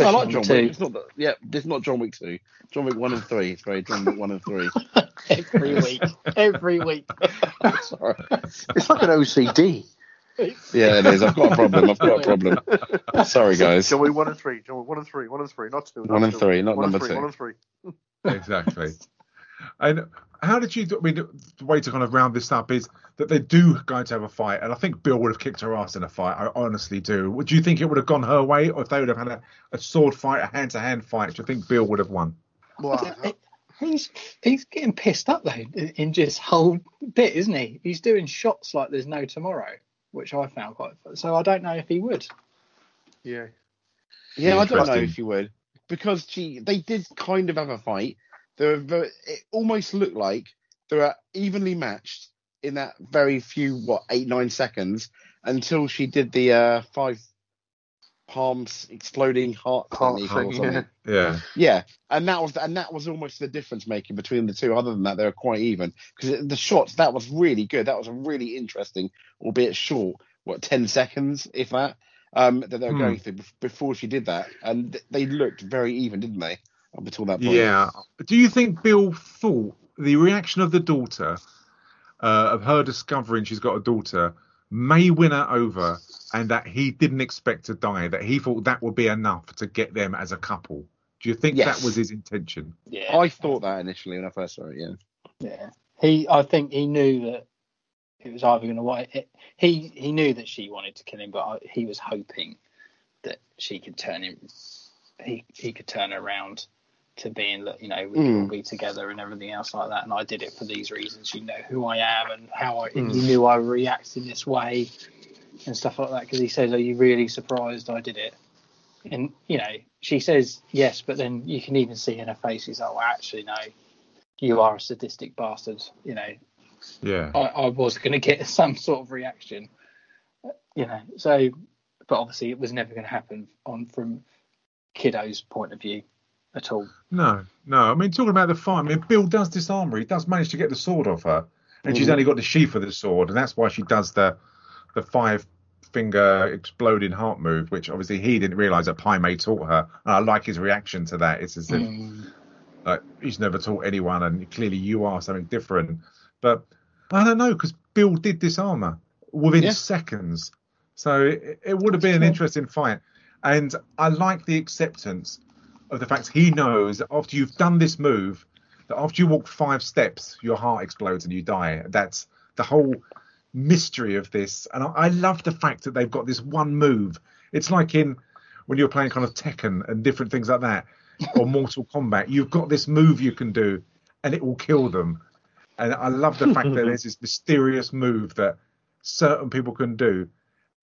I like John two. Wick. It's not that, yeah, it's not John Wick two. John Wick one and three. It's very John Wick one and three. (laughs) every week. Every week. (laughs) Sorry. It's like an OCD. Yeah, it is. I've got a problem. I've got a problem. Sorry, guys. John Wick one and three. John Wick one and three. One and three. Not two. not One and two. three, not One number three, two. One and three. exactly. And how did you? do- I mean, the way to kind of round this up is that they do go to have a fight, and I think Bill would have kicked her ass in a fight. I honestly do. Would you think it would have gone her way, or if they would have had a, a sword fight, a hand to hand fight? Do you think Bill would have won? Well, He's he's getting pissed up though in in just whole bit, isn't he? He's doing shots like there's no tomorrow, which I found quite. fun. So I don't know if he would. yeah. Yeah, I don't know if he would because she they did kind of have a fight. They were very, it almost looked like they were evenly matched in that very few what eight nine seconds until she did the uh, five palms exploding heart Heart thing, yeah. Yeah. Yeah, and that was and that was almost the difference making between the two. Other than that, they were quite even because the shots that was really good. That was a really interesting, albeit short, what ten seconds, if that, um, that they were Hmm. going through before she did that, and they looked very even, didn't they? Up until that point. Yeah. Do you think Bill thought the reaction of the daughter, uh, of her discovering she's got a daughter, may win her over, and that he didn't expect to die? That he thought that would be enough to get them as a couple. Do you think Yes. that was his intention? Yeah, I thought that initially when I first saw it. Yeah. yeah. He, I think he knew that it was either going to wait. He he knew that she wanted to kill him, but I, he was hoping that she could turn him. He he could turn around to being that you know we Mm. will be together and everything else like that. And I did it for these reasons. You know who I am and how I. And Mm. you knew I react in this way and stuff like that. Because he says, "Are you really surprised I did it?" And you know she says yes, but then you can even see in her face, he's like, "Well, actually, no." You are a sadistic bastard, you know. Yeah. I, I was going to get (laughs) some sort of reaction, you know. So, but obviously, it was never going to happen on from Kiddo's point of view at all. No, no. I mean, talking about the fight, I mean, Bill does disarm her. He does manage to get the sword off her, and she's Mhm. only got the sheath of the sword, and that's why she does the the five finger exploding heart move, which obviously he didn't realise that Pai Mei taught her. And I like his reaction to that. It's as if Mm. like he's never taught anyone, and clearly you are something different. But I don't know because Bill did disarm her within Yeah. seconds, so it, it would have been an interesting fight. And I like the acceptance of the fact he knows that after you've done this move, that after you walk five steps, your heart explodes and you die. That's the whole mystery of this. And I, I love the fact that they've got this one move. It's like in when you're playing kind of Tekken and different things like that, or (laughs) Mortal Kombat. You've got this move you can do, and it will kill them. And I love the fact that (laughs) there's this mysterious move that certain people can do,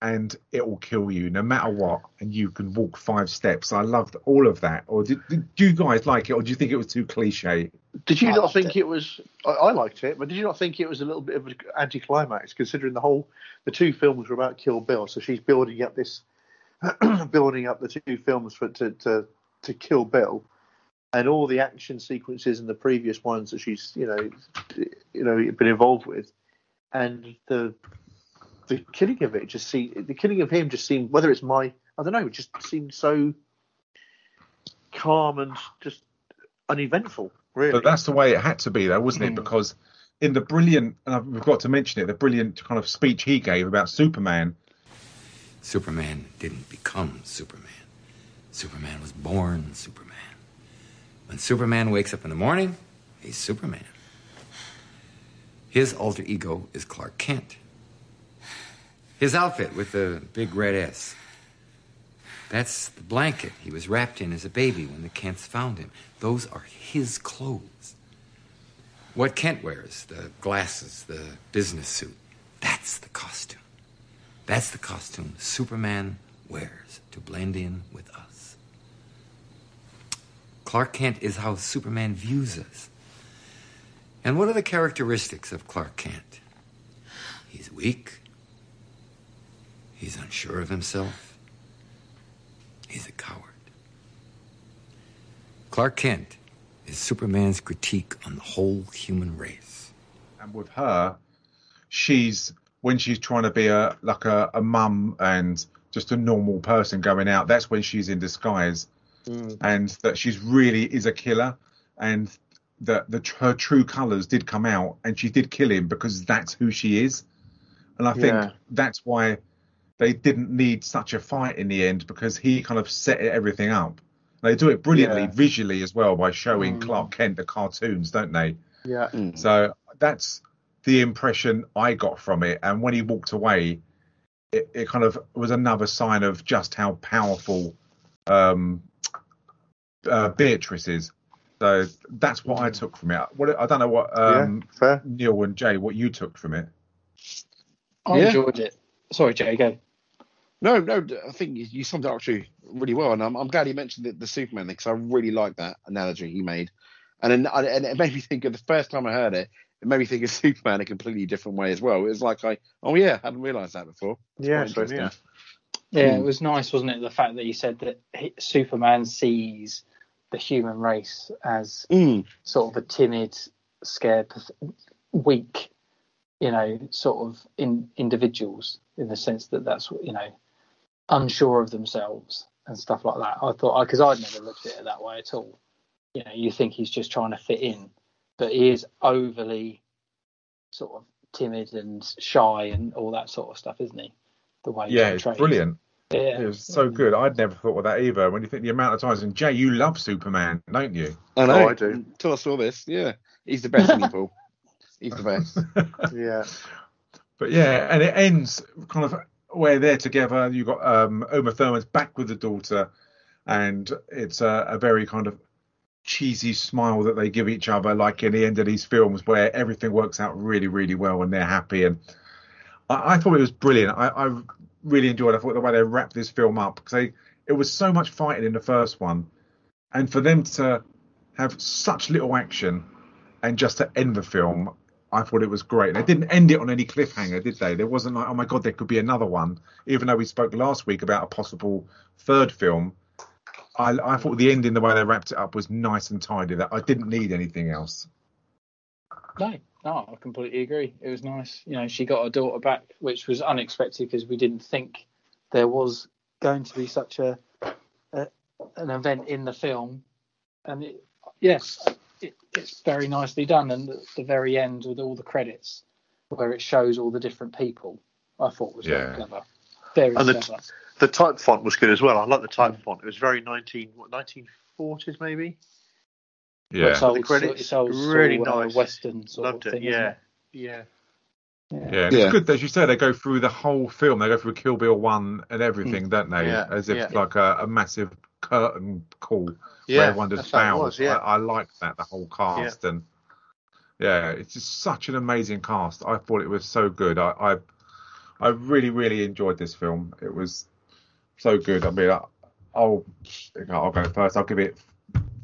and it will kill you no matter what, and you can walk five steps. I loved all of that. Or did, did you guys like it, or do you think it was too cliche? Did you I not think it. it, was? I, I liked it, but did you not think it was a little bit of an anticlimax, considering the whole the two films were about Kill Bill, so she's building up this, (clears throat) building up the two films for to to to Kill Bill, and all the action sequences in the previous ones that she's you know you know been involved with, and the the killing of it just seemed the killing of him just seemed whether it's my I don't know it just seemed so calm and just uneventful really. But that's the way it had to be, though, wasn't it? Mm. Because in the brilliant, and I've- we've got to mention it, the brilliant kind of speech he gave about Superman. Superman didn't become Superman. Superman was born Superman. When Superman wakes up in the morning, he's Superman. His alter ego is Clark Kent. His outfit with the big red S. That's the blanket he was wrapped in as a baby when the Kents found him. Those are his clothes. What Kent wears, the glasses, the business suit, that's the costume. That's the costume Superman wears to blend in with us. Clark Kent is how Superman views us. And what are the characteristics of Clark Kent? He's weak. He's unsure of himself. He's a coward. Clark Kent is is Superman's critique on the whole human race. and with her, she's when she's trying to be a like a, a mum and just a normal person going out. That's when she's in disguise, mm. and that she's really is a killer, and that the her true colours did come out, and she did kill him because that's who she is, and I think Yeah. that's why they didn't need such a fight in the end because he kind of set everything up. They do it brilliantly Yeah. visually as well by showing Mm. Clark Kent the cartoons, don't they? Yeah. Mm. So that's the impression I got from it. And when he walked away, it, it kind of was another sign of just how powerful um, uh, Beatrix is. So that's what I took from it. What I don't know what um, yeah. Neil and Jay, what you took from it. I Yeah. enjoyed it. Sorry, Jay, go. No, no, I think you, you summed it up actually really well, and I'm, I'm glad you mentioned the, the Superman thing because I really like that analogy he made, and then and it made me think of the first time I heard it. It made me think of (laughs) Superman a completely different way as well. It was like I, oh yeah, I hadn't realised that before. Yeah. quite yeah. Yeah, Hmm. it was nice, wasn't it? The fact that he said that he, Superman sees the human race as Mm, sort of a timid, scared, weak, you know, sort of in individuals in the sense that that's you know, unsure of themselves and stuff like that. I thought because I'd never looked at it that way at all. You know, you think he's just trying to fit in, but he is overly sort of timid and shy and all that sort of stuff, isn't he? The way he's Yeah, it's brilliant. Yeah, It was so good. I'd never thought of that either. When you think the amount of times, and Jay, you love Superman, don't you? I know. Oh, I do. Until I saw this, yeah, he's the best, isn't he, Paul? He's the best. (laughs) Yeah. But yeah, and it ends kind of where they're together. You've got um, Uma Thurman's back with the daughter, and it's a, a very kind of cheesy smile that they give each other, like in the end of these films where everything works out really, really well and they're happy. And I, I thought it was brilliant. I, I really enjoyed. It. I thought the way they wrapped this film up because it was so much fighting in the first one, and for them to have such little action and just to end the film, I thought it was great. They didn't end it on any cliffhanger, did they? There wasn't like, oh my god, there could be another one. Even though we spoke last week about a possible third film, I, I thought the ending, the way they wrapped it up, was nice and tidy. That I didn't need anything else. No, no, I completely agree. It was nice. You know, she got her daughter back, which was unexpected because we didn't think there was going to be such a, a an event in the film. And it, yes, it, it's very nicely done. And the, the very end with all the credits, where it shows all the different people, I thought was Yeah. very clever. Very And the- clever. The type font was good as well. I like the type font. It was very 19, what, 1940s maybe. Yeah, It's old, The credits, it's old really school, uh, nice. Western sort Loved of thing. isn't Yeah. it? Yeah. Yeah. yeah. and Yeah. It's good as you said. They go through the whole film. They go through Kill Bill one and everything, don't they? Yeah, As if yeah. like a, a massive curtain call where Yeah. everyone just how it bows. yeah. I, I like that the whole cast and yeah, it's just such an amazing cast. I thought it was so good. I I, I really really enjoyed this film. It was so good. I mean, I, I'll I'll go first. I'll give it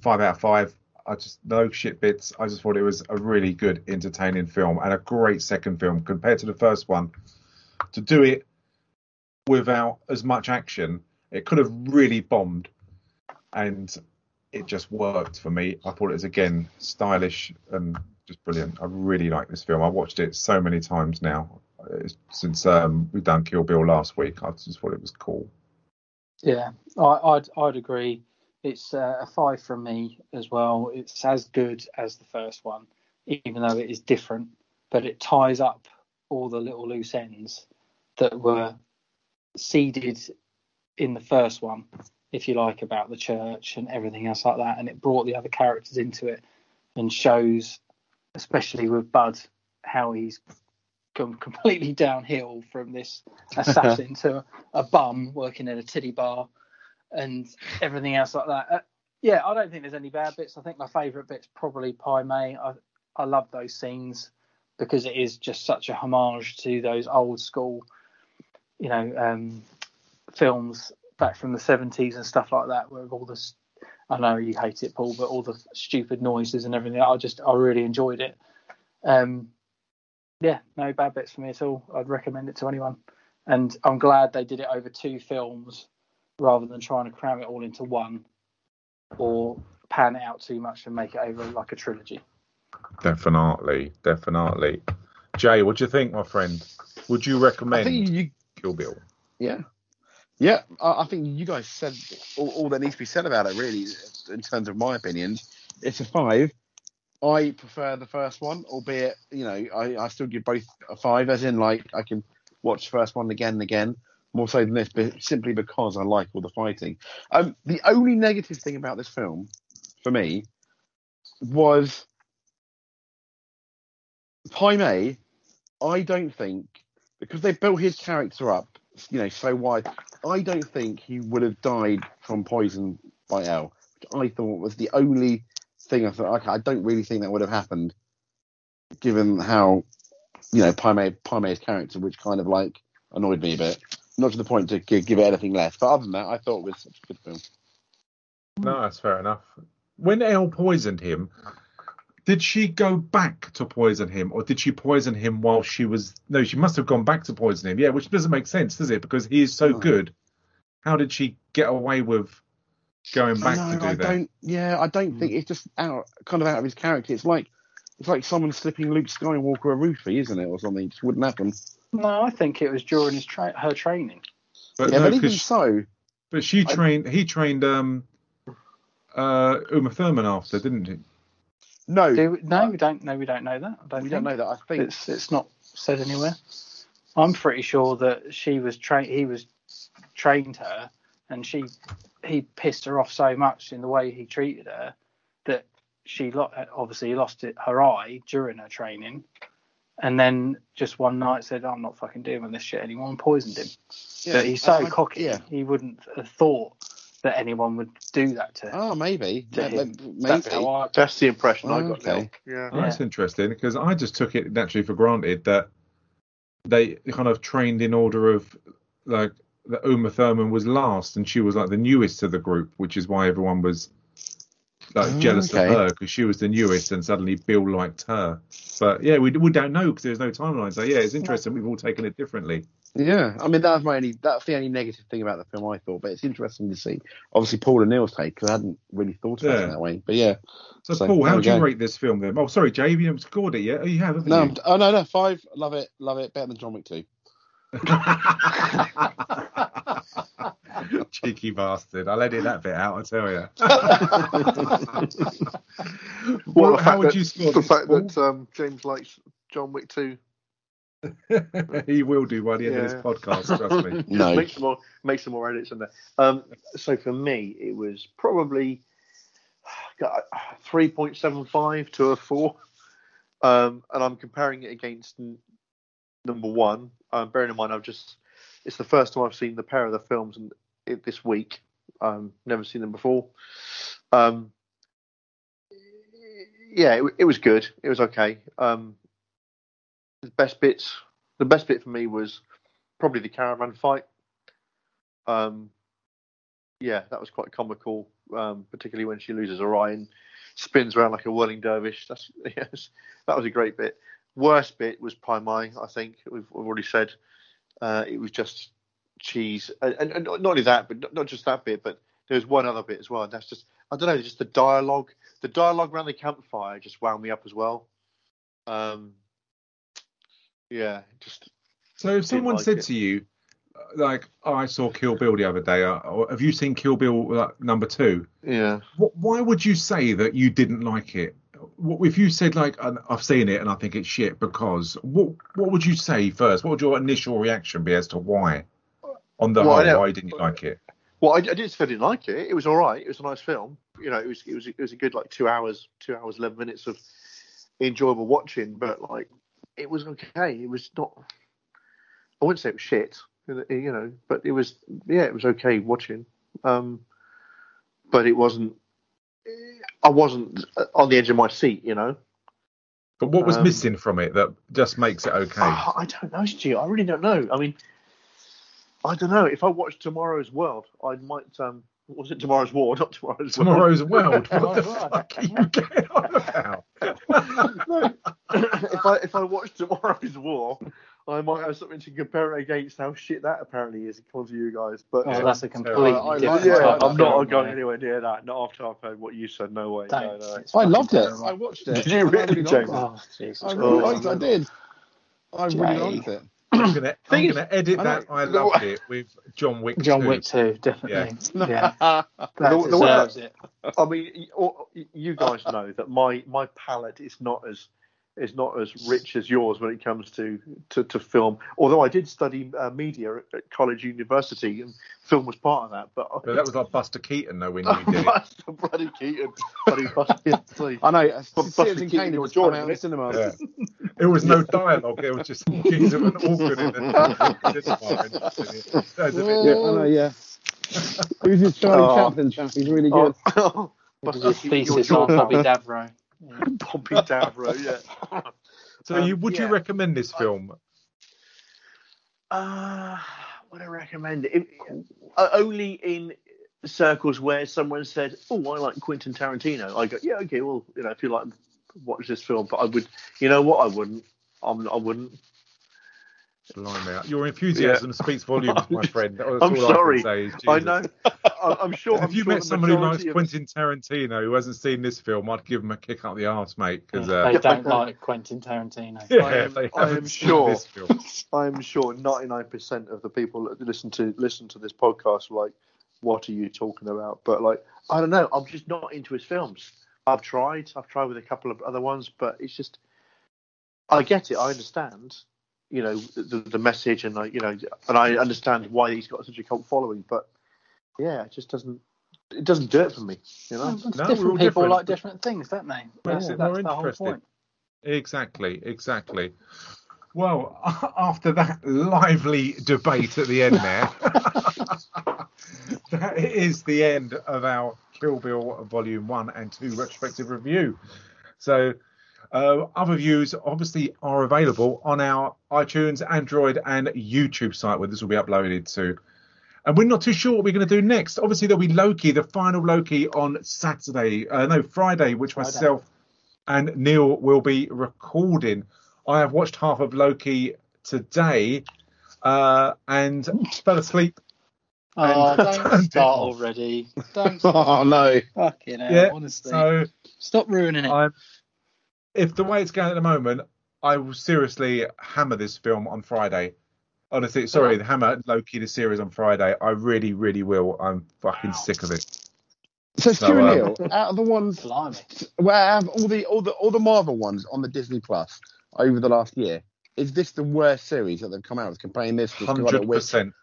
five out of five. I just no shit bits. I just thought it was a really good, entertaining film and a great second film compared to the first one. To do it without as much action, it could have really bombed, and it just worked for me. I thought it was again stylish and just brilliant. I really like this film. I watched it so many times now since um, we've done Kill Bill last week. I just thought it was cool. Yeah, I, I'd I'd agree. It's uh, a five from me as well. It's as good as the first one, even though it is different, but it ties up all the little loose ends that were seeded in the first one, if you like, about the church and everything else like that, and it brought the other characters into it and shows, especially with Budd, how he's gone completely downhill from this (laughs) assassin to a bum working at a titty bar and everything else like that. Uh, yeah, I don't think there's any bad bits. I think my favourite bit's probably Pai Mei. I I love those scenes because it is just such a homage to those old school, you know, um, films back from the 70s and stuff like that, where all this. I know you hate it, Paul, but all the stupid noises and everything. I just I really enjoyed it. Um, yeah, no bad bits for me at all. I'd recommend it to anyone, and I'm glad they did it over two films rather than trying to cram it all into one, or pan it out too much and make it over like a trilogy. Definitely, definitely. Jay, what do you think, my friend? Would you recommend think you, Kill Bill? yeah, yeah. I, I think you guys said all, all that needs to be said about it. Really, in terms of my opinions, it's a five. I prefer the first one, albeit you know I, I still give both a five, as in like I can watch the first one again and again, more so than this, but simply because I like all the fighting. Um, the only negative thing about this film, for me, was Pai Mei. I don't think because they built his character up, you know, so wide. I don't think he would have died from poison by Elle, which I thought was the only thing I thought. Okay, I don't really think that would have happened, given how, you know, Pai Mei, character, which kind of like annoyed me a bit. Not to the point to give it anything less, but other than that, I thought it was such a good film. No, that's fair enough. When Elle poisoned him, did she go back to poison him, or did she poison him while she was? No, she must have gone back to poison him. Yeah, which doesn't make sense, does it? Because he is so No. good. How did she get away with going back I to know, do I that? don't. Yeah, I don't think it's just out, kind of out of his character. It's like it's like someone slipping Luke Skywalker a roofie, isn't it, or something? It just wouldn't happen. No, I think it was during his tra- her training. But yeah, no, but even 'cause- so, but she I- trained. He trained um, uh, Uma Thurman after, didn't he? No, Do we, no, we don't. No, we don't know that. I don't we think. don't know that. I think It's it's not said anywhere. I'm pretty sure that she was trained. He was trained her, and she he pissed her off so much in the way he treated her that she lo- obviously lost it, her eye during her training, and then just one night said, "I'm not fucking doing with this shit anymore," and poisoned him. yeah, but he's so I- I- cocky, Yeah. he wouldn't have thought that anyone would do that to. Oh, maybe. to Yeah, maybe. That's how I. That's the impression I Oh, got. okay. Yeah. Oh, That's interesting because I just took it naturally for granted that they kind of trained in order of like that Uma Thurman was last and she was like the newest to the group, which is why everyone was like Oh, jealous okay. of her because she was the newest and suddenly Bill liked her. But yeah, we, we don't know because there's no timeline. So yeah, it's interesting. We've all taken it differently. Yeah, I mean that was my only that's the only negative thing about the film I thought, but it's interesting to see. Obviously, Paul and Neil's take because I hadn't really thought about Yeah. it that way. But yeah, So, So, Paul, how we do you go. rate this film then? Oh, sorry, Jay, you haven't scored it yet. Oh, you have, haven't no, you? Oh no, no, five, love it, love it, better than John Wick two. (laughs) Cheeky bastard. I'll edit that bit out, I tell you. (laughs) Well, Well, how would that, you score the this, fact Paul? that um, James likes John Wick 2 (laughs) he will do by the end of this podcast, trust me. Just (laughs) No. make some more make some more edits in there. Um, so for me, it was probably (sighs) three point seven five to a four, um, and I'm comparing it against n- number one. Um, bearing in mind, I've just it's the first time I've seen the pair of the films in, it, this week. Um, never seen them before. Um, yeah, it, it was good. It was okay. Um, the best bits, the best bit for me was probably the caravan fight. Um, yeah, that was quite comical, um, particularly when she loses and spins around like a whirling dervish. That's (laughs) yes, that was a great bit. Worst bit was Pai Mei, I think we've, we've already said. Uh, it was just cheese, and, and, and not only that, but not, just that bit, but there was one other bit as well. And that's just I don't know, just the dialogue. The dialogue around the campfire just wound me up as well. Um, yeah, just So if someone like said it. to you, like, oh, I saw Kill Bill the other day, uh, or have you seen Kill Bill like, number two? yeah. What, why would you say that you didn't like it? What, if you said like "Uh, I've seen it and I think it's shit because what what would you say first? What would your initial reaction be as to why? On the Well, whole, why didn't you like it? Well, I, I didn't say I didn't like it. It was all right. It was a nice film. You know, it was it was it was a good like two hours, two hours eleven minutes of enjoyable watching. But like, it was okay. It was not. I wouldn't say it was shit. You know, but it was yeah, it was okay watching. Um, but it wasn't. I wasn't on the edge of my seat. You know. But what was Um, missing from it that just makes it okay? Oh, I don't know, Stu. I really don't know. I mean, I don't know. If I watched Tomorrow's World, I might. Um, was it Tomorrow's War? (laughs) Not Tomorrow's World. Tomorrow's World. (laughs) What the fuck are you (laughs) getting on about? no. (laughs) if I if I watched Tomorrow's War, I might have something to compare it against how shit that apparently is according to you guys. But Oh, uh, that's a completely I, different yeah, type I'm not film, going mate. anywhere near that. Not after I've heard what you said. No way. No, no. I loved it. I watched it. (laughs) Did you I really, liked James? it. Oh, Jesus. I really Oh, liked it. I did. I really Jay. liked it. (clears throat) I'm gonna, I'm gonna edit I that. I (laughs) loved it with John Wick. John 2. Wick too, definitely. Yeah, Yeah. that The- the deserves it. I mean, you guys know that my my palette is not as is not as rich as yours when it comes to to, to film. Although I did study uh, media at, at college university, and film was part of that. But But that was like Buster Keaton though when you (laughs) did it. Buster bloody Keaton, bloody Buster (laughs) I know. Buster Citizen Keaton Kane or was coming out in the isn't cinemas. Yeah. There was no dialogue. There was just geese of an organ in the cinema. (laughs) That was a bit- Yeah, yeah. Who's this Charlie Oh. Chaplin chap? He's really good. Oh, This Buster his Keaton thesis on Bobby Davro. (laughs) Yeah. Bobby Davro, yeah. (laughs) So, Um, you would you recommend this film? Uh, would I recommend it? If- uh, only in circles where someone said, "Oh, I like Quentin Tarantino." I go, "Yeah, okay, well, you know, if you like, watch this film." But I would, you know, what I wouldn't. I'm, I wouldn't. Blimey, Your enthusiasm speaks volumes, my (laughs) friend. That's I'm all sorry. I, can say is I know. I, I'm sure. If I'm you sure met the somebody who likes of- Quentin Tarantino who hasn't seen this film, I'd give him a kick up the arse, mate. Because they uh, don't like Quentin Tarantino. yeah, I am- they I haven't am seen sure. this film. (laughs) I'm sure 99% of the people that listen to listen to this podcast are like, "What are you talking about?" But like, I don't know. I'm just not into his films. I've tried. I've tried with a couple of other ones, but it's just. I get it. I understand. You know the, the message, and like you know, and I understand why he's got such a cult following. But yeah, it just doesn't. It doesn't do it for me. You know. It's No, we're all different people different. like different things, don't they? Makes That's, it that's more the whole interesting. point. Exactly, exactly. Well, (laughs) after that lively debate at the end there, (laughs) that is the end of our Kill Bill Volume 1 and 2 retrospective review. So, uh, other views obviously are available on our iTunes, Android, and YouTube site where this will be uploaded to. And we're not too sure what we're going to do next. Obviously, there'll be Loki, the final Loki on Saturday, uh, no, Friday, which Friday. myself and Neil will be recording. I have watched half of Loki today uh, and fell asleep. Oh, And don't (laughs) start already. Don't (laughs) Oh no. fucking hell, Yeah, honestly. So Stop ruining it. I'm, if the way it's going at the moment, I will seriously hammer this film on Friday. Honestly, sorry, the hammer Loki the series on Friday. I really, really will. I'm fucking sick of it. So So, Stuart um, Neal, out of the ones Blimey. where out of all the all the all the Marvel ones on the Disney Plus over the last year, is this the worst series that they've come out with? Comparing this with Scarlet Hundred Witch, percent.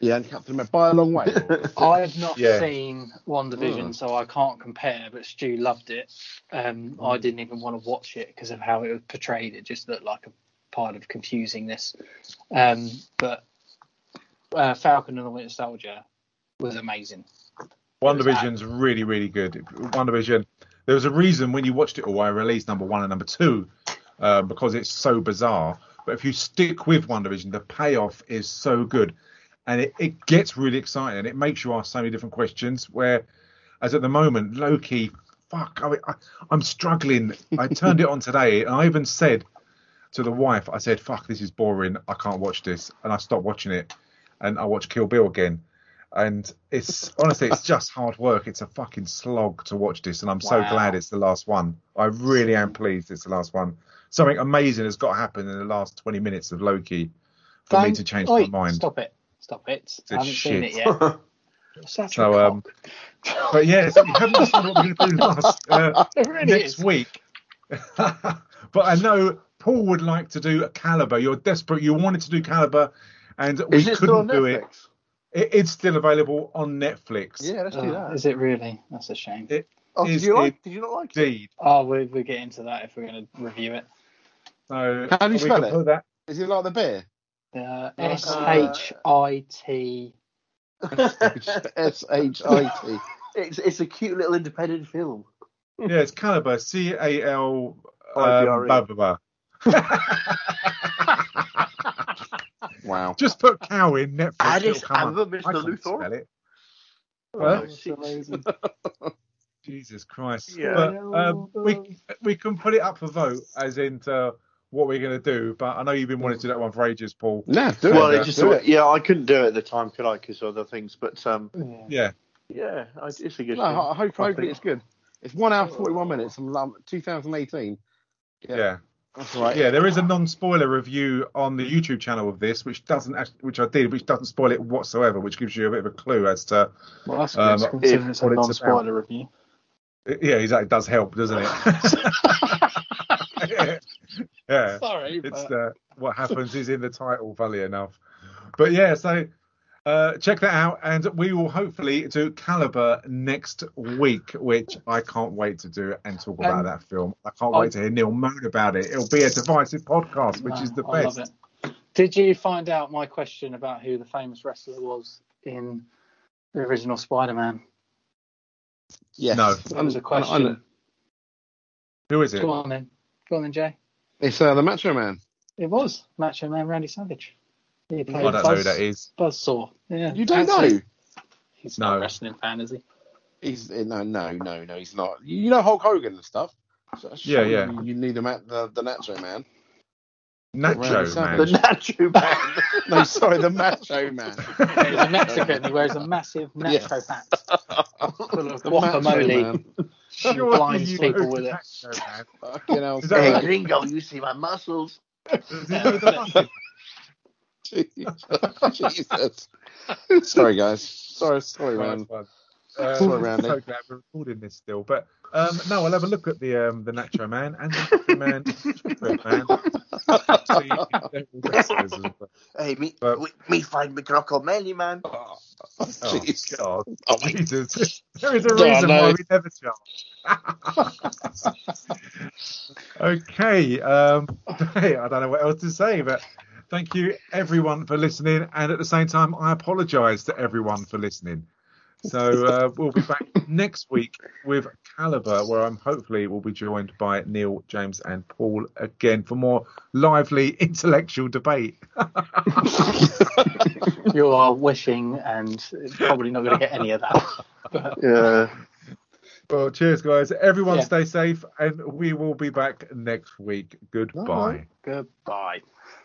Yeah, and Captain America by a long way. (laughs) I've not Yeah. seen WandaVision, Mm. so I can't compare. But Stu loved it. Um, I didn't even want to watch it because of how it was portrayed. It just looked like a pile of confusingness. Um, but uh, Falcon and the Winter Soldier was amazing. One What was Division's really, really good. WandaVision. There was a reason when you watched it all, I released number one and number two uh, because it's so bizarre. But if you stick with WandaVision, the payoff is so good, and it, it gets really exciting. It makes you ask so many different questions. Where, as at the moment, Loki, fuck, I, I'm struggling. I turned it on today, and I even said to the wife, I said, "Fuck, this is boring. I can't watch this," and I stopped watching it, and I watched Kill Bill again and it's honestly it's just hard work it's a fucking slog to watch this and i'm so Wow. glad it's the last one i really am pleased it's the last one something amazing has got to happen in the last 20 minutes of loki for me Don't- to change Oi, my mind Stop it. Stop it. I haven't shit. seen it yet. (laughs) Such So, a um, but yeah so we haven't decided what we're going to do last uh, (laughs) really next is. week (laughs) but i know paul would like to do a Calibre you're desperate you wanted to do Calibre and we Is it still on couldn't do it. Netflix? it it's still available on netflix Yeah, let's do Oh, that. is it really? That's a shame. It- oh, did you like? Did you not like it? indeed Oh, we we get into that if we're going to review it. so How do you spell can it? that Is it like the beer? Uh, S H I T. (laughs) S H I T. It's it's a cute little independent film. Yeah, it's Calibre. C A L. IBRE. Um, blah, blah, blah. (laughs) Wow. Just put cow in Netflix. Addis it'll. Ababa, Mr. I can't Luthor. spell it. Oh, Well, shit. (laughs) Jesus Christ. Yeah. But um, we we can put it up for vote, as in to what we're going to do, but I know you've been wanting to do that one for ages, Paul. No, do well, it. it just do it. yeah, I couldn't do it at the time, could I? Because other things, but um, Yeah. yeah, it's a good. No, thing. I hope, I hopefully think- it's good. It's one hour forty one minutes from um, 2018. Yeah. Yeah. That's right. Yeah, there is a non-spoiler review on the YouTube channel of this, which doesn't, act- which I did, which doesn't spoil it whatsoever, which gives you a bit of a clue as to, Well, that's Um, good. considering it's a what it's non-spoiler review. yeah, exactly, it does help, doesn't it? (laughs) (laughs) yeah, Sorry, it's but- uh, what happens is in the title, funnily enough. But yeah, so uh, check that out, and we will hopefully do Calibre next week, which I can't wait to do and talk about Um, that film. I can't I- wait to hear Neil moan about it. It'll be a divisive podcast, which No, is the I best. it. Did you find out my question about who the famous wrestler was in the original Spider-Man? Yes. No. That was a I- I question. know. Who is it? Go on then. Go on then, Jay. It's uh, the Macho Man. It was Macho Man Randy Savage. He played I don't know Buzz, who that is. Buzzsaw. Yeah. You don't Actually, know? He's No. not a wrestling fan, is he? He's uh, no, no, no, no. He's not. You know Hulk Hogan and stuff. So Yeah, yeah. You, you need the, ma- the the Nacho Man. Nacho Randy man. The Nacho Man. (laughs) No, sorry, the Macho Man. He's a Mexican. He wears a massive nacho hat (laughs) full of The Macho guacamole. Man. Blinds you people know with it. Fucking hell, hey, right? gringo, you see my muscles? Does he know the fucking- Jesus. (laughs) Jesus. sorry, guys. Sorry, sorry, man. Nice. Uh, Sorry, I'm Randy. so glad we're recording this still. But um, no, I'll have a look at the um, the Nacho Man and the Nacho Man, Chocolate Man. (laughs) So you can know the wrestlers as well. Hey, me, But- me, me find me crocodile, man. Oh, (laughs) Jeez. God. Oh, Jesus. There is a No, reason no. why we never charge. (laughs) okay. Um, hey, I don't know what else to say, but thank you everyone for listening. And at the same time, I apologise to everyone for listening. So uh, we'll be back next week with Calibre, where I'm hopefully will be joined by Neil, James, and Paul again for more lively (laughs) intellectual debate. (laughs) You are wishing, and probably not going to get any of that. But (laughs) Yeah. Well, cheers, guys. Everyone Yeah. stay safe, and we will be back next week. Goodbye. Bye. goodbye.